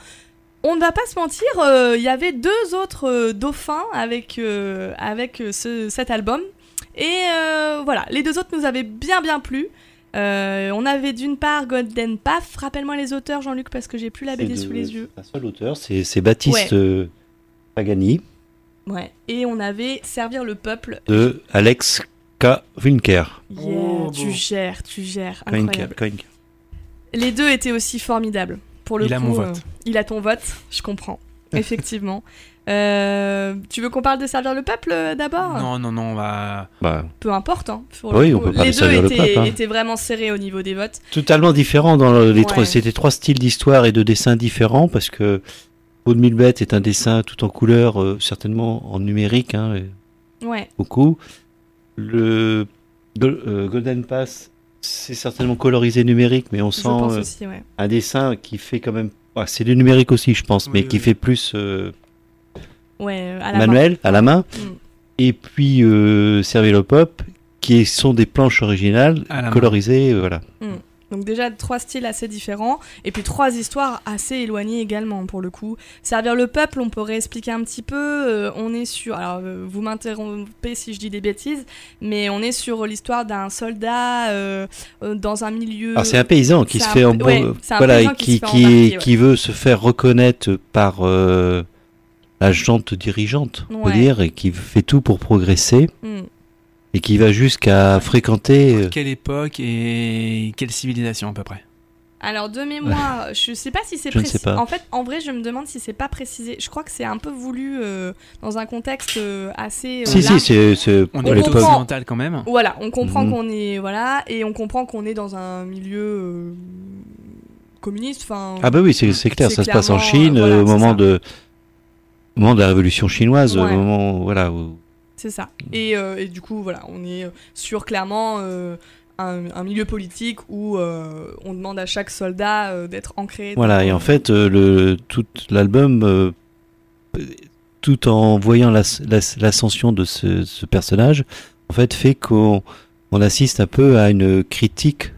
Speaker 1: On ne va pas se mentir, euh, il y avait deux autres euh, dauphins avec, euh, avec ce- cet album. Et euh, voilà, les deux autres nous avaient bien bien plu. Euh, on avait d'une part Golden Path. Rappelle-moi les auteurs, Jean-Luc, parce que j'ai plus la BD sous
Speaker 3: de-
Speaker 1: les yeux.
Speaker 3: Un seul auteur, c'est c'est Baptiste Pagani
Speaker 1: Ouais. Et on avait Servir le peuple.
Speaker 3: de Alex K. Winker.
Speaker 1: Yeah,
Speaker 2: Oh,
Speaker 1: tu gères, tu gères.
Speaker 3: Winker,
Speaker 1: Incroyable.
Speaker 3: Winker.
Speaker 1: Les deux étaient aussi formidables. Pour le
Speaker 2: Il a
Speaker 1: coup,
Speaker 2: mon
Speaker 1: euh,
Speaker 2: vote.
Speaker 1: il a ton vote, je comprends. Effectivement. Euh, tu veux qu'on parle de Servir le peuple euh, d'abord?
Speaker 2: Non, non, non, on va.
Speaker 3: Bah,
Speaker 1: Peu importe. Hein, pour
Speaker 3: Oui,
Speaker 1: le
Speaker 3: on peut parler
Speaker 1: Les
Speaker 3: de
Speaker 1: deux
Speaker 3: Servir le
Speaker 1: étaient,
Speaker 3: peuple, hein.
Speaker 1: étaient vraiment serrés au niveau des votes.
Speaker 3: totalement différent dans le- les
Speaker 1: Ouais.
Speaker 3: trois. C'était trois styles d'histoire et de dessin différents parce que Peau de mille bêtes est un dessin tout en couleur, euh, certainement en numérique, hein,
Speaker 1: Ouais.
Speaker 3: beaucoup. Le Go- euh, Golden Pass, c'est certainement colorisé numérique, mais on
Speaker 1: Je
Speaker 3: sent
Speaker 1: pense
Speaker 3: euh,
Speaker 1: aussi, ouais.
Speaker 3: un dessin qui fait quand même. ah, c'est du numérique aussi, je pense,
Speaker 2: Oui,
Speaker 3: mais
Speaker 2: oui,
Speaker 3: qui
Speaker 2: oui.
Speaker 3: fait plus euh,
Speaker 1: Ouais, euh, à la
Speaker 3: manuel, à la main.
Speaker 1: Mm.
Speaker 3: Et puis euh, Cervellopop, qui sont des planches originales,
Speaker 2: main.
Speaker 3: colorisées, euh, voilà.
Speaker 1: Donc déjà trois styles assez différents et puis trois histoires assez éloignées également pour le coup. Servir le peuple, on pourrait expliquer un petit peu. euh, on est sur, alors euh, vous m'interrompez si je dis des bêtises, mais on est sur l'histoire d'un soldat euh, dans un milieu.
Speaker 3: Alors c'est un paysan qui se fait en voilà,
Speaker 1: qui
Speaker 3: qui, veut se faire reconnaître par la jante dirigeante, on peut
Speaker 1: Ouais.
Speaker 3: dire, et qui fait tout pour progresser,
Speaker 1: Hmm.
Speaker 3: Et qui va jusqu'à fréquenter. euh,
Speaker 2: Quelle époque et quelle civilisation à peu près
Speaker 1: Alors de mémoire, je sais pas si c'est
Speaker 3: ne
Speaker 1: précisé.
Speaker 3: pas.
Speaker 1: En fait, en vrai, je me demande si c'est pas précisé. Je crois que c'est un peu voulu euh, dans un contexte euh, assez. euh,
Speaker 3: Si, si,
Speaker 1: large.
Speaker 3: c'est c'est-
Speaker 2: On est occidental quand même.
Speaker 1: Voilà, on comprend
Speaker 3: Mhm.
Speaker 1: qu'on est voilà et on comprend qu'on est dans un milieu euh, communiste. Enfin,
Speaker 3: Ah bah oui, c'est clair, ça se passe en Chine,
Speaker 1: voilà,
Speaker 3: au moment
Speaker 1: ça.
Speaker 3: de, au moment de la révolution chinoise,
Speaker 1: Ouais.
Speaker 3: au moment voilà, où-
Speaker 1: c'est ça. Et, euh, et du coup, voilà, on est euh, sur clairement euh, un, milieu politique où on demande à chaque soldat d'être ancré.
Speaker 3: Voilà, et en fait, tout l'album, tout en voyant l'as- l'as- l'ascension de ce, personnage, en fait, fait qu'on on assiste un peu à une critique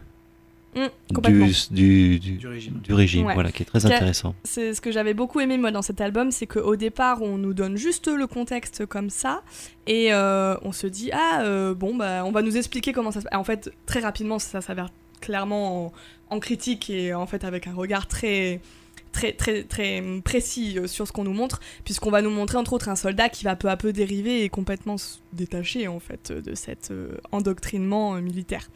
Speaker 1: Mm, complètement.
Speaker 3: du, du, du,
Speaker 2: Du régime.
Speaker 3: du régime,
Speaker 1: Ouais.
Speaker 3: voilà, qui est très intéressant.
Speaker 1: C'est ce que j'avais beaucoup aimé moi dans cet album, c'est qu'au départ on nous donne juste le contexte comme ça et euh, on se dit ah euh, bon bah on va nous expliquer comment ça se passe. En fait très rapidement ça s'avère clairement en, en critique et en fait avec un regard très très très très précis euh, sur ce qu'on nous montre puisqu'on va nous montrer entre autres un soldat qui va peu à peu dériver et complètement se détacher en fait de cet euh, endoctrinement militaire.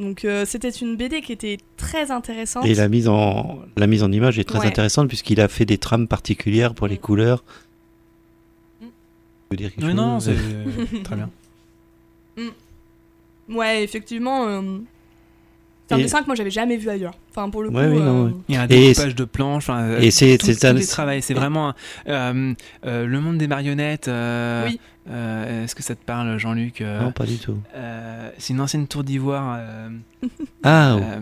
Speaker 1: Donc euh, c'était une BD qui était très intéressante.
Speaker 3: Et la mise en, la mise en image est très
Speaker 1: Ouais.
Speaker 3: intéressante puisqu'il a fait des trames particulières pour les
Speaker 1: Mm.
Speaker 3: couleurs.
Speaker 1: Mm.
Speaker 3: Tu veux dire quelque
Speaker 2: Oui, non, c'est très bien.
Speaker 1: Ouais, effectivement. euh, C'est un
Speaker 3: Et-
Speaker 1: dessin que moi j'avais jamais vu ailleurs. Enfin pour le coup.
Speaker 3: Ouais, oui, non,
Speaker 1: euh,
Speaker 3: ouais.
Speaker 2: Il y a un découpage de planches. enfin, euh,
Speaker 3: Et c'est c'est un-
Speaker 2: est travaillé. C'est vraiment euh, euh, le monde des marionnettes. euh,
Speaker 1: Oui.
Speaker 2: Euh, Est-ce que ça te parle, Jean-Luc euh,
Speaker 3: Non, pas du tout.
Speaker 2: euh, C'est une ancienne tour d'ivoire. euh,
Speaker 3: Ah,
Speaker 2: euh,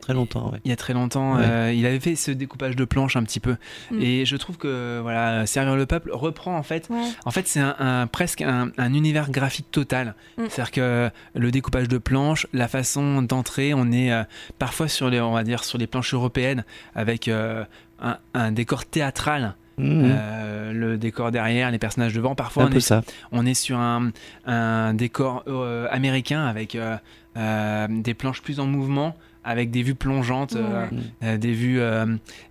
Speaker 3: très longtemps, ouais.
Speaker 2: il y a très longtemps,
Speaker 3: Ouais.
Speaker 2: euh, il avait fait ce découpage de planches un petit peu.
Speaker 1: Mm.
Speaker 2: Et je trouve que voilà, Servir le peuple reprend en fait.
Speaker 1: ouais.
Speaker 2: En fait, c'est un, un- presque un, un univers graphique total.
Speaker 1: Mm.
Speaker 2: C'est-à-dire que le découpage de planches, la façon d'entrer, on est euh, parfois sur les, on va dire, sur les planches européennes avec euh, un, un décor théâtral.
Speaker 3: Mhm.
Speaker 2: Euh, le décor derrière, les personnages devant. Parfois,
Speaker 3: un
Speaker 2: on
Speaker 3: peu
Speaker 2: est,
Speaker 3: ça.
Speaker 2: on est sur un, un décor euh, américain avec euh, euh, des planches plus en mouvement, avec des vues plongeantes, euh, euh, des vues euh,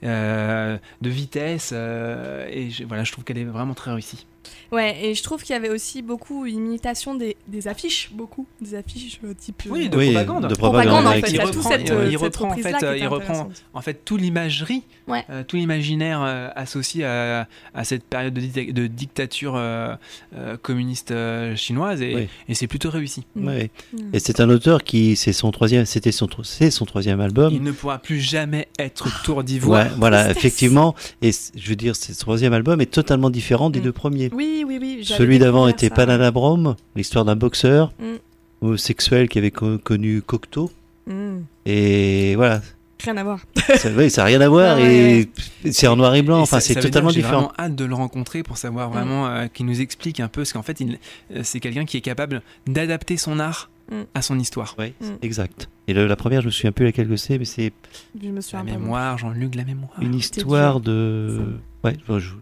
Speaker 2: euh, de vitesse. euh, et je, voilà, je trouve qu'elle est vraiment très réussie.
Speaker 1: Ouais, et je trouve qu'il y avait aussi beaucoup imitation des, des affiches, beaucoup. Des affiches euh, type. euh,
Speaker 2: Oui, de
Speaker 3: Oui,
Speaker 2: propagande.
Speaker 3: de
Speaker 1: propagande,
Speaker 3: propagande.
Speaker 1: en fait.
Speaker 2: il reprend,
Speaker 1: cette, euh,
Speaker 2: il reprend en fait, euh, il reprend
Speaker 1: intéressante.
Speaker 2: en fait tout l'imagerie,
Speaker 1: Ouais.
Speaker 2: euh, tout l'imaginaire euh, associé à, à cette période de, dicta- de dictature euh, euh, communiste euh, chinoise et,
Speaker 3: Oui.
Speaker 2: et c'est plutôt réussi.
Speaker 3: Ouais.
Speaker 1: Mm.
Speaker 3: Et c'est un auteur qui, c'est son troisième, c'était son, c'est son troisième album.
Speaker 2: Il ne pourra plus jamais être tour d'ivoire.
Speaker 3: Ouais, voilà, effectivement. Et je veux dire, ce troisième album est totalement différent des
Speaker 1: Mm.
Speaker 3: deux premiers.
Speaker 1: Oui, oui, oui.
Speaker 3: Celui d'avant était Brom, l'histoire d'un boxeur
Speaker 1: Mm.
Speaker 3: homosexuel qui avait co- connu Cocteau.
Speaker 1: Mm.
Speaker 3: Et voilà,
Speaker 1: Rien à voir.
Speaker 3: ça oui, ça n'a rien à voir.
Speaker 1: Ah ouais,
Speaker 3: et c'est en noir et blanc,
Speaker 2: Et
Speaker 3: enfin c'est
Speaker 2: dire
Speaker 3: totalement
Speaker 2: que J'ai
Speaker 3: différent.
Speaker 2: vraiment hâte de le rencontrer pour savoir vraiment euh, qu'il nous explique un peu, parce qu'en fait, euh, c'est quelqu'un qui est capable d'adapter son art
Speaker 1: Mm.
Speaker 2: à son histoire.
Speaker 3: Oui,
Speaker 1: Mm.
Speaker 3: exact. Et le- la première, je me souviens plus laquelle que c'est, mais c'est
Speaker 1: Je me suis
Speaker 2: La mémoire, Jean-Luc, la mémoire.
Speaker 3: une histoire de. Ouais, je- je-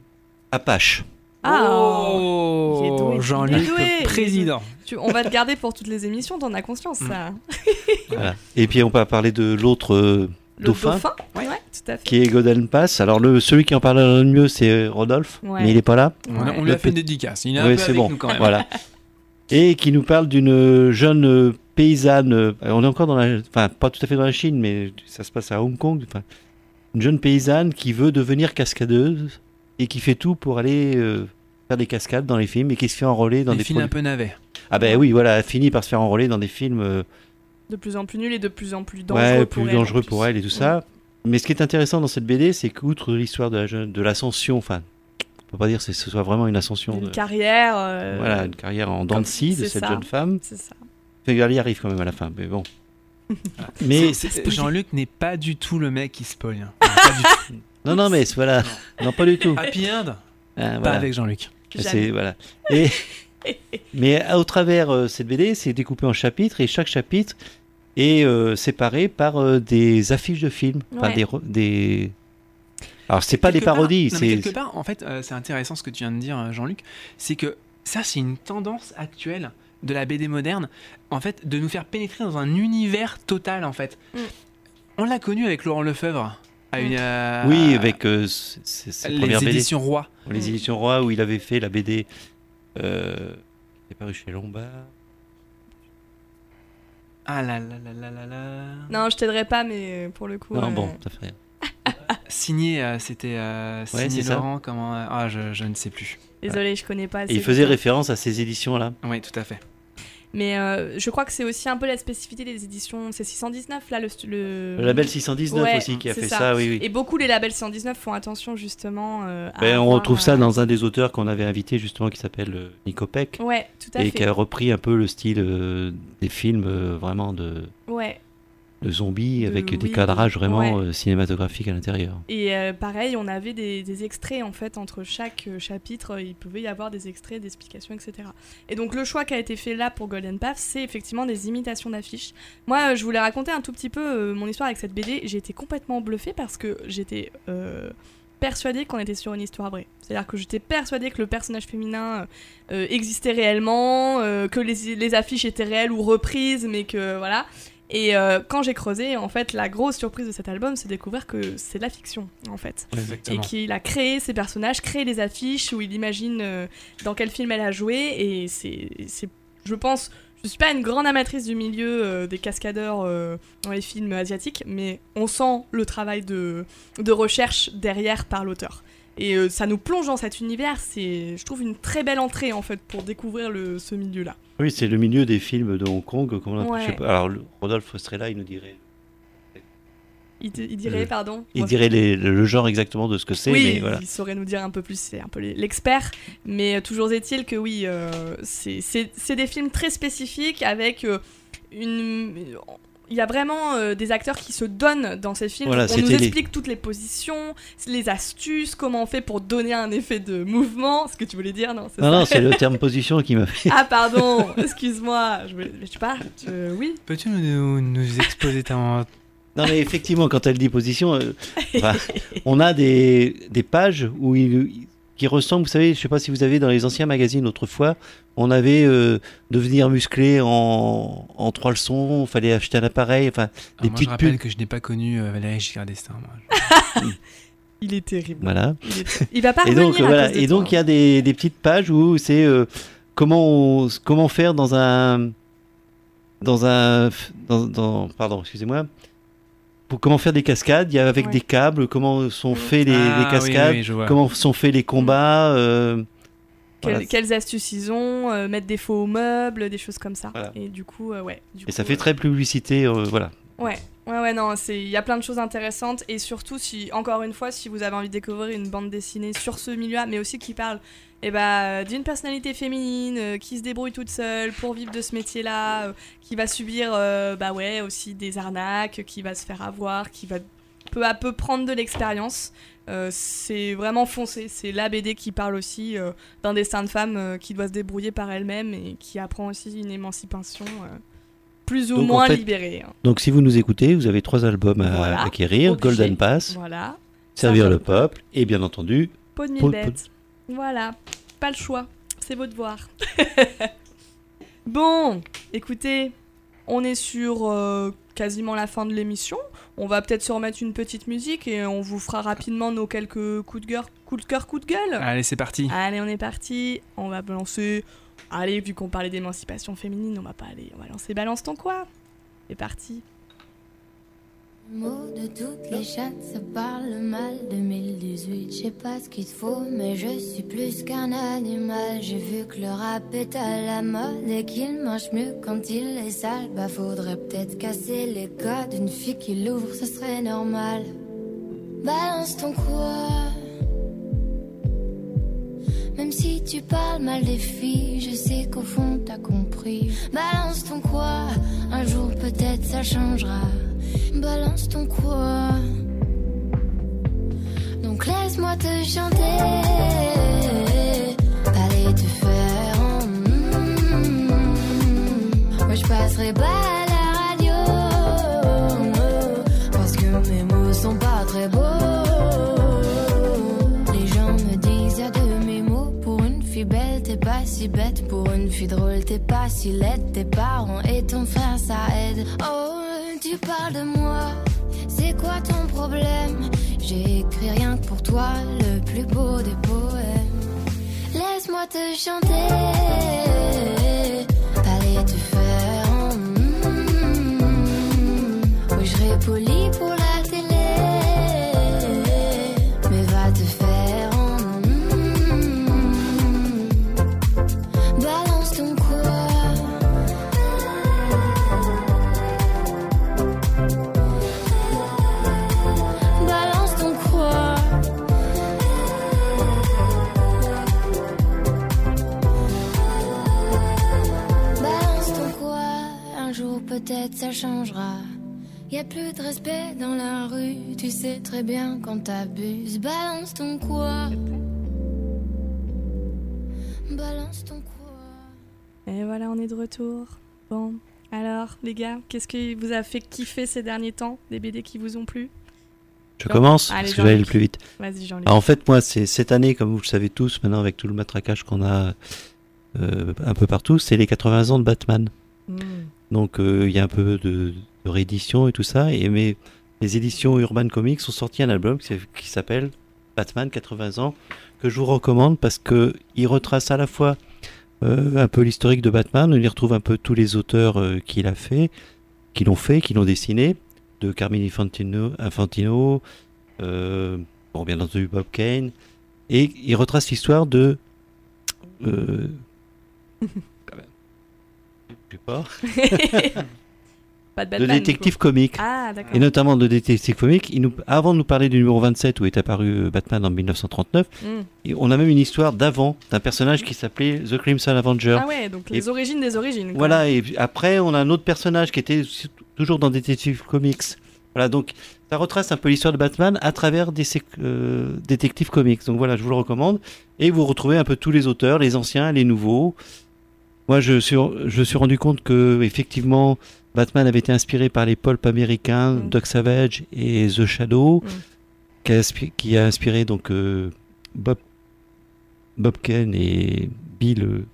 Speaker 3: Apache.
Speaker 1: Ah
Speaker 2: oh, Jean-Luc, président.
Speaker 1: tu- On va te garder pour toutes les émissions, t'en as conscience,
Speaker 2: Mm.
Speaker 1: ça.
Speaker 3: Voilà. Et puis on va parler de l'autre euh, dauphin,
Speaker 1: dauphin Ouais, tout à fait.
Speaker 3: qui est Golden Pass. Alors le, celui qui en parle le mieux, c'est Rodolphe,
Speaker 1: Ouais.
Speaker 3: mais il est pas là.
Speaker 2: On, lui a
Speaker 3: Le
Speaker 2: fait une dédicace. Il est un
Speaker 3: Oui,
Speaker 2: peu
Speaker 3: c'est
Speaker 2: avec
Speaker 3: bon.
Speaker 2: nous quand même.
Speaker 3: Voilà. Et qui nous parle d'une jeune euh, paysanne. euh, On est encore dans la. Enfin, pas tout à fait dans la Chine, mais ça se passe à Hong Kong. Enfin, une jeune paysanne qui veut devenir cascadeuse et qui fait tout pour aller euh, faire des cascades dans les films et qui se fait enrôler dans
Speaker 2: Des
Speaker 3: des,
Speaker 2: films un peu navets.
Speaker 3: Ah ben oui, voilà, elle finit par se faire enrôler dans des films euh,
Speaker 1: De plus en plus nul et de plus en plus dangereux
Speaker 3: ouais,
Speaker 1: pour
Speaker 3: plus
Speaker 1: elle. en
Speaker 3: dangereux pour elle et tout ça. Mais ce qui est intéressant dans cette BD, c'est qu'outre l'histoire de la jeune- de l'ascension, enfin, on peut pas dire que ce soit vraiment une ascension,
Speaker 1: Une
Speaker 3: de,
Speaker 1: carrière. euh,
Speaker 3: voilà, une carrière en dents de scie de
Speaker 1: c'est
Speaker 3: cette
Speaker 1: ça.
Speaker 3: jeune femme.
Speaker 1: C'est ça.
Speaker 3: Enfin, elle y arrive quand même à la fin, mais bon. mais
Speaker 2: Jean-Luc n'est pas du tout le mec qui spoil. hein. Pas du tout.
Speaker 3: Non, non, mais voilà, non, pas du tout.
Speaker 2: Happy End
Speaker 3: Ah,
Speaker 2: Pas
Speaker 3: voilà.
Speaker 2: avec Jean-Luc.
Speaker 3: C'est
Speaker 1: Jamais.
Speaker 3: voilà. Et mais à- au travers euh, cette BD, c'est découpé en chapitres et chaque chapitre est euh, séparé par euh, des affiches de films,
Speaker 1: Ouais.
Speaker 3: des, re- des. Alors c'est pas des parodies,
Speaker 2: non, mais
Speaker 3: c'est
Speaker 2: quelque part, en fait, euh, c'est intéressant ce que tu viens de dire, euh, Jean-Luc. C'est que ça, c'est une tendance actuelle de la BD moderne, en fait, de nous faire pénétrer dans un univers total, en fait.
Speaker 1: Mm.
Speaker 2: On l'a connu avec Laurent Lefebvre. À une, euh,
Speaker 3: oui avec euh, c- ses
Speaker 2: les
Speaker 3: premières BD,
Speaker 2: éditions Roi.
Speaker 3: les éditions Roi où il avait fait la BD. Euh, qui est paru chez Lombard.
Speaker 2: Ah là là là là là là.
Speaker 1: Non, je t'aiderai pas, mais pour le coup.
Speaker 3: Non
Speaker 1: euh,
Speaker 3: bon, ça fait rien.
Speaker 2: Signé, euh, c'était euh,
Speaker 3: Ouais,
Speaker 2: signé
Speaker 3: ça.
Speaker 2: Laurent, comment euh, Ah, je, je ne sais plus.
Speaker 1: Désolé, je connais pas.
Speaker 3: Et il faisait référence à ces éditions là.
Speaker 2: Oui, tout à fait.
Speaker 1: Mais euh, je crois que c'est aussi un peu la spécificité des éditions. C'est 619 là le. le...
Speaker 3: Le label 619
Speaker 1: Ouais,
Speaker 3: aussi qui a fait
Speaker 1: ça.
Speaker 3: ça, oui oui.
Speaker 1: Et beaucoup les labels 619 font attention justement. euh, à
Speaker 3: Ben, on retrouve ça
Speaker 1: euh,
Speaker 3: dans un des auteurs qu'on avait invité justement qui s'appelle Nico Peck.
Speaker 1: Ouais, tout à
Speaker 3: et qui a repris un peu le style des films vraiment de,
Speaker 1: Ouais.
Speaker 3: De zombies
Speaker 1: De-
Speaker 3: avec des cadrages vraiment
Speaker 1: ouais.
Speaker 3: euh, cinématographiques à l'intérieur.
Speaker 1: Et euh, pareil, on avait des, des extraits en fait entre chaque euh, chapitre. Il pouvait y avoir des extraits, des explications, etc. Et donc le choix qui a été fait là pour Golden Path, c'est effectivement des imitations d'affiches. Moi, je voulais raconter un tout petit peu mon histoire avec cette BD. J'ai été complètement bluffée parce que j'étais euh, persuadée qu'on était sur une histoire vraie. C'est-à-dire que j'étais persuadée que le personnage féminin euh, existait réellement, euh, que les, les affiches étaient réelles ou reprises, mais que voilà. Et euh, quand j'ai creusé, en fait, la grosse surprise de cet album, c'est de découvrir que c'est de la fiction, en fait. Et
Speaker 2: Exactement.
Speaker 1: qu'il a créé ses personnages, créé des affiches où il imagine euh, dans quel film elle a joué. Et c'est, c'est- je pense, je suis pas une grande amatrice du milieu euh, des cascadeurs euh, dans les films asiatiques, mais on sent le travail de, de recherche derrière par l'auteur. Et euh, ça nous plonge dans cet univers. C'est, je trouve, une très belle entrée en fait pour découvrir le, ce milieu-là.
Speaker 3: Oui, c'est le milieu des films de Hong Kong. On je sais pas. Alors, Rodolphe Strella, il nous dirait,
Speaker 1: Il, dirait,
Speaker 3: Euh,
Speaker 1: pardon.
Speaker 3: il dirait les- le genre exactement de ce que c'est.
Speaker 1: Oui,
Speaker 3: mais voilà.
Speaker 1: il saurait nous dire un peu plus, c'est un peu l'expert. Mais euh, toujours est-il que oui, euh, c'est- c'est c'est des films très spécifiques avec une. Il y a vraiment euh, des acteurs qui se donnent dans ces films.
Speaker 3: Voilà,
Speaker 1: on nous
Speaker 3: les-
Speaker 1: explique toutes les positions, les astuces, comment on fait pour donner un effet de mouvement. Ce que tu voulais dire, non
Speaker 3: Non, non, c'est le terme position qui m'a fait.
Speaker 1: Ah pardon, excuse-moi. Je, voulais- je sais pas. je- Oui.
Speaker 2: Peux-tu nous, nous exposer ta...
Speaker 3: Non, mais effectivement, quand elle dit position, euh, on a des, des pages où il, qui ressemblent, vous savez, je sais pas si vous avez dans les anciens magazines autrefois, on avait euh, devenir musclé en, en trois leçons, il fallait acheter un appareil, enfin,
Speaker 2: Ah,
Speaker 3: des
Speaker 2: moi,
Speaker 3: petites
Speaker 2: je rappelle
Speaker 3: pubs.
Speaker 2: que je n'ai pas connu euh, Valérie Giscard d'Estaing.
Speaker 1: Il est terrible.
Speaker 3: Voilà.
Speaker 1: Il, est- il va pas
Speaker 3: Et
Speaker 1: revenir
Speaker 3: donc,
Speaker 1: à
Speaker 3: voilà.
Speaker 1: cause de
Speaker 3: Et
Speaker 1: toi.
Speaker 3: donc, il y a des, des petites pages où c'est euh, comment, on- comment faire dans un. Dans un. Dans, dans- pardon, excusez-moi. Pour comment faire des cascades, il y a avec
Speaker 1: Ouais.
Speaker 3: des câbles, comment sont
Speaker 1: Mm.
Speaker 3: faits les,
Speaker 2: Ah,
Speaker 3: les cascades,
Speaker 2: oui,
Speaker 3: comment sont faits les combats. euh,
Speaker 1: Quelles,
Speaker 3: voilà.
Speaker 1: quelles astuces ils ont, euh, mettre des faux meubles, des choses comme ça.
Speaker 3: Voilà.
Speaker 1: Et du coup, euh, ouais. du
Speaker 3: Et ça fait
Speaker 1: euh,
Speaker 3: très publicité, euh, voilà.
Speaker 1: Ouais, ouais, ouais, non, il y a plein de choses intéressantes et surtout si, encore une fois, si vous avez envie de découvrir une bande dessinée sur ce milieu-là, mais aussi qui parle, eh ben, d'une personnalité féminine euh, qui se débrouille toute seule pour vivre de ce métier-là, euh, qui va subir, euh, bah ouais, aussi des arnaques, qui va se faire avoir, qui va peu à peu prendre de l'expérience. Euh, c'est vraiment foncé, c'est la BD qui parle aussi euh, d'un destin de femme euh, qui doit se débrouiller par elle-même et qui apprend aussi une émancipation euh, plus ou
Speaker 3: Donc, en
Speaker 1: moins
Speaker 3: fait,
Speaker 1: libérée. hein.
Speaker 3: Donc, si vous nous écoutez, vous avez trois albums à
Speaker 1: Voilà.
Speaker 3: acquérir
Speaker 1: Obligé.
Speaker 3: Golden Pass,
Speaker 1: Voilà.
Speaker 3: Servir le peuple, et bien entendu,
Speaker 1: Peau de mille bêtes. Voilà. Pas le choix. C'est votre devoir. bon, écoutez, on est sur euh, quasiment la fin de l'émission. On va peut-être se remettre une petite musique et on vous fera rapidement nos quelques coups de cœur, coups de cœur, coups de gueule.
Speaker 2: Allez, c'est parti.
Speaker 1: Allez, on est parti. On va lancer. Allez, vu qu'on parlait d'émancipation féminine, on va pas aller. On va lancer Balance ton quoi? C'est parti.
Speaker 5: Mot de toutes les chattes, ça parle mal 2018. Je sais pas ce qu'il te faut, mais je suis plus qu'un animal. J'ai vu que le rap est à la mode et qu'il marche mieux quand il est sale. Bah faudrait peut-être casser les codes. Une fille qui l'ouvre, ce serait normal. Balance ton quoi? Même si tu parles mal des filles, je sais qu'au fond t'as compris. Balance ton quoi, un jour peut-être ça changera. Balance ton quoi. Donc laisse-moi te chanter. Allez te faire. en. Moi je passerai pas belle, t'es pas si bête. Pour une fille drôle, t'es pas si laide. Tes parents et ton frère, ça aide. Oh, tu parles de moi. C'est quoi ton problème? J'ai écrit rien que pour toi, le plus beau des poèmes. Laisse-moi te chanter. Allez te faire. mm. Je ça changera. Y a plus de respect dans la rue. Tu sais très bien quand t'abuses. Balance ton quoi. Balance ton quoi.
Speaker 1: Et voilà, on est de retour. Bon, alors, les gars, qu'est-ce qui vous a fait kiffer ces derniers temps Des BD qui vous ont plu?
Speaker 3: Je commence
Speaker 1: Allez,
Speaker 3: parce que j'allais le
Speaker 1: Jean-Luc.
Speaker 3: plus vite. Ah, en fait, moi, c'est cette année, comme vous le savez tous, maintenant avec tout le matraquage qu'on a euh, un peu partout, c'est les 80 ans de Batman.
Speaker 1: Mm.
Speaker 3: Donc euh, il y a un peu de, réédition et tout ça. Et mais les éditions Urban Comics ont sorti un album qui, s'appelle Batman 80 ans que je vous recommande parce que il retrace à la fois euh, un peu l'historique de Batman, on y retrouve un peu tous les auteurs euh, qu'il a fait, qui l'ont fait, qui l'ont dessiné, de Carmine Infantino, bon bien entendu Bob Kane, et il retrace l'histoire de pas,
Speaker 1: Pas de
Speaker 3: détective comique.
Speaker 1: Ah.
Speaker 3: Et notamment de détective comique. Il nous, avant de nous parler du numéro 27 où est apparu euh, Batman en 1939,
Speaker 1: Mm.
Speaker 3: et on a même une histoire d'avant d'un personnage qui s'appelait The Crimson Avenger.
Speaker 1: Ah ouais, donc
Speaker 3: Et-
Speaker 1: les origines des origines. quoi.
Speaker 3: Voilà, et après on a un autre personnage qui était toujours dans Detective Comics. Voilà, donc ça retrace un peu l'histoire de Batman à travers des euh, Detective Comics. Donc voilà, je vous le recommande. Et vous retrouvez un peu tous les auteurs, les anciens, les nouveaux. Moi, je suis, je suis rendu compte que effectivement, Batman avait été inspiré par les pulp américains,
Speaker 1: Mm.
Speaker 3: Doc Savage et The Shadow,
Speaker 1: Mm.
Speaker 3: qui, a, inspi- qui a inspiré donc euh, Bob, Bob Kane et Bill, euh,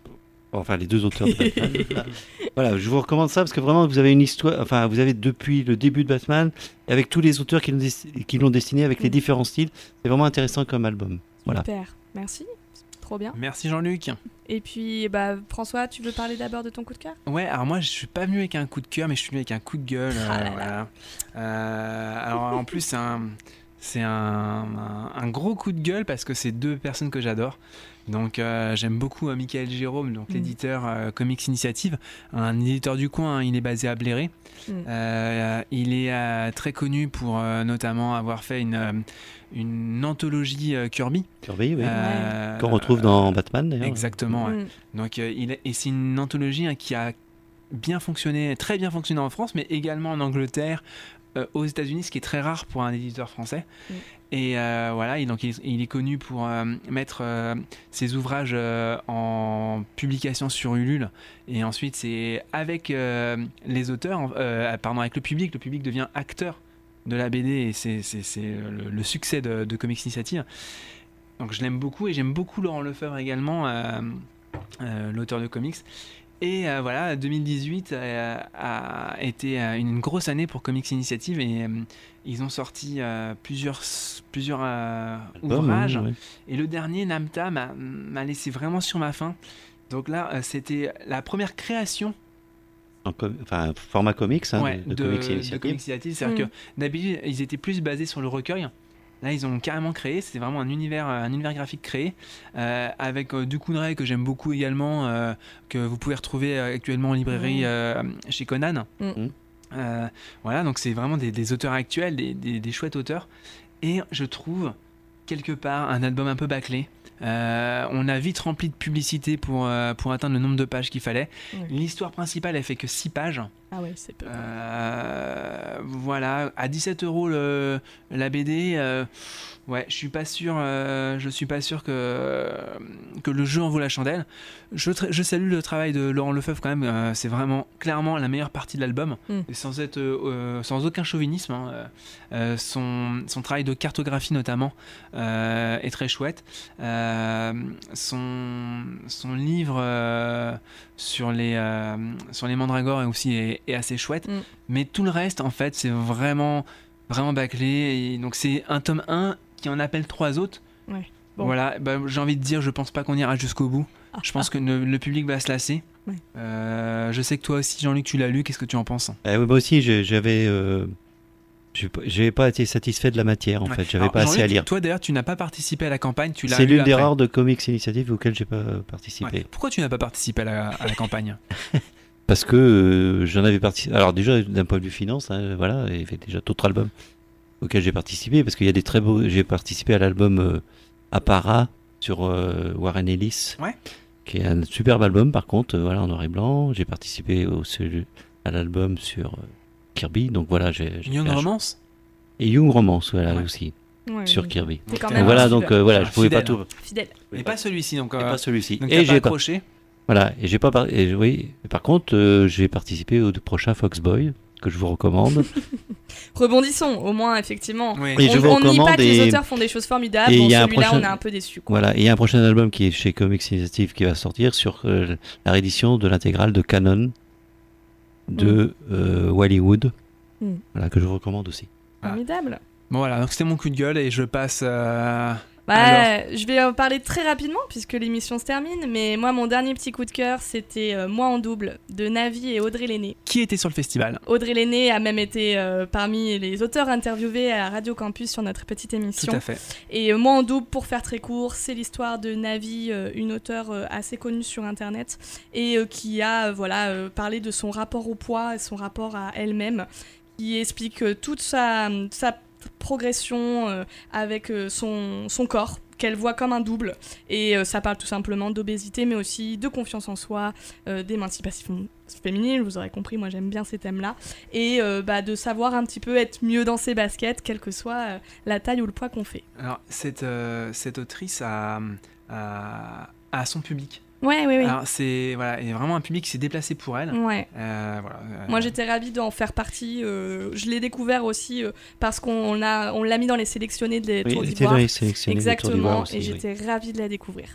Speaker 3: enfin les deux auteurs de Batman. voilà, je vous recommande ça parce que vraiment vous avez une histoire, enfin vous avez depuis le début de Batman, avec tous les auteurs qui l'ont dessiné, avec les
Speaker 1: Mm.
Speaker 3: différents styles, c'est vraiment intéressant comme album. Voilà.
Speaker 1: Super. Merci. Trop bien.
Speaker 2: Merci Jean-Luc.
Speaker 1: Et puis, bah, François, tu veux parler d'abord de ton coup de cœur?
Speaker 2: Ouais, alors moi je suis pas venu avec un coup de cœur, mais je suis venu avec un coup de gueule. euh,
Speaker 1: Ah là.
Speaker 2: voilà. Euh, alors en plus c'est un, c'est un, un- un gros coup de gueule parce que c'est deux personnes que j'adore. Donc euh, j'aime beaucoup euh, Michael Jérôme, donc
Speaker 1: Mm.
Speaker 2: l'éditeur euh, Comics Initiative, un éditeur du coin. hein, il est basé à Bléré.
Speaker 1: Mm.
Speaker 2: Euh, il est euh, très connu pour euh, notamment avoir fait une, une anthologie euh, Kirby.
Speaker 3: Kirby, oui.
Speaker 2: Euh,
Speaker 3: Qu'on retrouve dans Batman d'ailleurs.
Speaker 2: Exactement. ouais.
Speaker 1: Mm.
Speaker 2: Donc, euh, il est- et c'est une anthologie hein, qui a bien fonctionné, très bien fonctionné en France, mais également en Angleterre, euh, aux États-Unis, ce qui est très rare pour un éditeur français.
Speaker 1: Mm.
Speaker 2: Et euh, voilà, et donc il, il est connu pour euh, mettre ses ouvrages en publication sur Ulule. Et ensuite, c'est avec les auteurs, euh, pardon, avec le public, le public devient acteur de la BD et c'est le, le succès de, de Comics Initiative. Donc je l'aime beaucoup et j'aime beaucoup Laurent Lefebvre également, l'auteur de comics. Et euh, voilà, 2018 euh, a été euh, une grosse année pour Comics Initiative et euh, ils ont sorti euh, plusieurs, plusieurs euh,
Speaker 3: Album,
Speaker 2: ouvrages.
Speaker 3: hein, ouais.
Speaker 2: Et le dernier, Namta, m'a laissé vraiment sur ma faim. Donc là, euh, c'était la première création
Speaker 3: En com- enfin, format comics hein,
Speaker 2: ouais,
Speaker 3: de, de
Speaker 2: de,
Speaker 3: Comics
Speaker 2: de
Speaker 3: Initiative.
Speaker 2: Comics Initiative. C'est-à-dire
Speaker 1: Mm.
Speaker 2: que d'habitude, ils étaient plus basés sur le recueil. Là, ils ont carrément créé, c'était vraiment un univers, euh, un univers graphique créé, euh, avec euh, du Kunrai que j'aime beaucoup également, euh, que vous pouvez retrouver actuellement en librairie
Speaker 1: Mm.
Speaker 2: euh, chez Conan.
Speaker 1: Mm.
Speaker 2: Euh, voilà, donc c'est vraiment des, des auteurs actuels, des, des- des chouettes auteurs. Et je trouve quelque part un album un peu bâclé. Euh, on a vite rempli de publicité pour, euh, pour atteindre le nombre de pages qu'il fallait. L'histoire principale, elle fait que 6 pages.
Speaker 1: Ah ouais, c'est peu.
Speaker 2: Euh, voilà, à 17 euros le- la BD. euh, ouais, je suis pas sûr. euh, je suis pas sûr que que le jeu en vaut la chandelle. Je, salue le travail de Laurent Lefebvre quand même. euh, c'est vraiment clairement la meilleure partie de l'album,
Speaker 1: Mm.
Speaker 2: Et sans être sans aucun chauvinisme. hein, son son travail de cartographie notamment est très chouette. Son son livre sur les sur les mandragores est aussi est, est assez chouette
Speaker 1: Mm.
Speaker 2: mais tout le reste en fait c'est vraiment vraiment bâclé et donc c'est un tome 1 qui en appelle trois autres
Speaker 1: Ouais. Bon.
Speaker 2: voilà bah, j'ai envie de dire je pense pas qu'on ira jusqu'au bout je pense que le, le public va se lasser
Speaker 1: Ouais.
Speaker 2: Euh, je sais que toi aussi Jean-Luc tu l'as lu qu'est-ce que tu en penses
Speaker 3: Eh oui, moi aussi, j'avais, euh, j'ai pas- été satisfait de la matière en
Speaker 2: Ouais.
Speaker 3: fait. J'avais pas assez à lire.
Speaker 2: toi d'ailleurs tu n'as pas participé à la campagne tu l'as
Speaker 3: C'est
Speaker 2: lu
Speaker 3: l'une des rares de comics initiatives auxquelles j'ai pas participé.
Speaker 2: Ouais. pourquoi tu n'as pas participé à la, à la campagne?
Speaker 3: Parce que euh, j'en avais participé. Alors déjà d'un point de vue finance, hein, voilà, il y avait déjà d'autres albums auxquels j'ai participé parce qu'il y a des très beaux. J'ai participé à l'album euh, Appara sur euh, Warren Ellis,
Speaker 2: Ouais.
Speaker 3: qui est un superbe album par contre, euh, voilà en noir et blanc. J'ai participé au à l'album sur euh, Kirby, donc voilà, j'ai.
Speaker 2: Young
Speaker 3: fait un-
Speaker 2: Romance?
Speaker 3: Et Young Romance, voilà
Speaker 2: Ouais.
Speaker 3: aussi
Speaker 1: Ouais,
Speaker 3: sur. Kirby.
Speaker 1: Quand
Speaker 2: Donc,
Speaker 1: même
Speaker 3: Donc voilà, donc euh, voilà, je pouvais pas tout.
Speaker 1: fidèle.
Speaker 2: et pas celui-ci donc,
Speaker 3: Et pas celui-ci. Et j'ai
Speaker 2: accroché?
Speaker 3: Voilà, et j'ai pas par- et oui, et par contre, euh, j'ai participé au prochain Foxboy que je vous recommande.
Speaker 1: Rebondissons, au moins, effectivement.
Speaker 2: Oui.
Speaker 3: Et je
Speaker 1: on
Speaker 3: vous
Speaker 1: on pas
Speaker 3: recommande
Speaker 1: que les auteurs font des choses formidables.
Speaker 3: et
Speaker 1: Bon,
Speaker 3: il y a un
Speaker 1: celui-là,
Speaker 3: prochain-
Speaker 1: on est un peu déçus. quoi.
Speaker 3: Voilà, et il y a un prochain album qui est chez Comics Initiative qui va sortir sur euh, la réédition de l'intégrale de Canon de euh, Wallywood.
Speaker 1: Mm.
Speaker 3: Voilà, que je vous recommande aussi.
Speaker 1: Formidable.
Speaker 2: Bon voilà, donc c'était mon coup de gueule et je passe. euh,
Speaker 1: Bah, je vais en parler très rapidement puisque l'émission se termine. Mais moi, mon dernier petit coup de cœur, c'était euh, Moi en double de Navi et Audrey Lenné.
Speaker 2: Qui était sur le festival
Speaker 1: Audrey Lenné a même été euh, parmi les auteurs interviewés à Radio Campus sur notre petite émission.
Speaker 2: Tout à fait.
Speaker 1: Et euh, moi en double, pour faire très court, c'est l'histoire de Navi, une auteure assez connue sur Internet, et qui a voilà, parlé de son rapport au poids, et son rapport à elle-même, qui explique toute sa, sa progression euh, avec euh, son, son corps qu'elle voit comme un double. Et euh, ça parle tout simplement d'obésité, mais aussi de confiance en soi, d'émancipation féminine, vous aurez compris, moi j'aime bien ces thèmes-là, et bah, de savoir un petit peu être mieux dans ses baskets, quelle que soit la taille ou le poids qu'on fait.
Speaker 2: Alors, cette, cette autrice a son public.
Speaker 1: Ouais, oui, oui.
Speaker 2: Alors, c'est voilà, il y a vraiment un public qui s'est déplacé pour elle.
Speaker 1: Ouais.
Speaker 2: Euh, voilà, euh,
Speaker 1: Moi j'étais ravie d'en faire partie. euh, je l'ai découvert aussi euh, parce qu'on l'a, on l'a mis dans les sélectionnés des
Speaker 3: Oui,
Speaker 1: Tours d'Ivoire.
Speaker 3: dans les sélectionnés des Tours
Speaker 1: Exactement, et
Speaker 3: oui.
Speaker 1: j'étais ravie de la découvrir.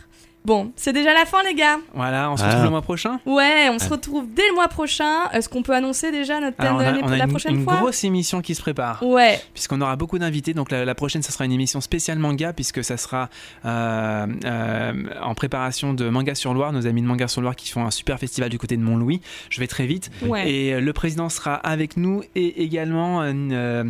Speaker 1: Bon, c'est déjà la fin les gars.
Speaker 2: Voilà, on se
Speaker 3: Ah.
Speaker 2: retrouve le mois prochain.
Speaker 1: Ouais, on se retrouve dès le mois prochain. Est-ce qu'on peut annoncer déjà notre thème
Speaker 2: Alors, on
Speaker 1: de
Speaker 2: a, on a
Speaker 1: la
Speaker 2: une,
Speaker 1: prochaine
Speaker 2: une
Speaker 1: fois
Speaker 2: grosse émission qui se prépare.
Speaker 1: Ouais,
Speaker 2: puisqu'on aura beaucoup d'invités. Donc la, la prochaine, ça sera une émission spéciale manga, puisque ça sera euh, euh, en préparation de Manga sur Loire, nos amis de Manga sur Loire qui font un super festival du côté de Mont-Louis. Je vais très vite.
Speaker 1: ouais.
Speaker 2: Et euh, le président sera avec nous et également euh, euh,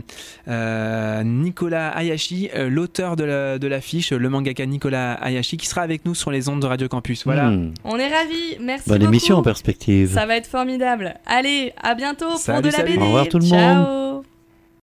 Speaker 2: euh, Nicolas Hayashi, euh, l'auteur de la- de l'affiche, le mangaka Nicolas Hayashi, qui sera avec nous sur les ondes de Radio Campus. Voilà.
Speaker 3: Hmm.
Speaker 1: On est ravis. Merci
Speaker 3: Bonne
Speaker 1: beaucoup.
Speaker 3: émission en perspective.
Speaker 1: Ça va être formidable. Allez, à bientôt pour
Speaker 2: Salut,
Speaker 1: de la
Speaker 2: salut.
Speaker 1: BD.
Speaker 3: Au revoir tout le monde.
Speaker 1: Ciao.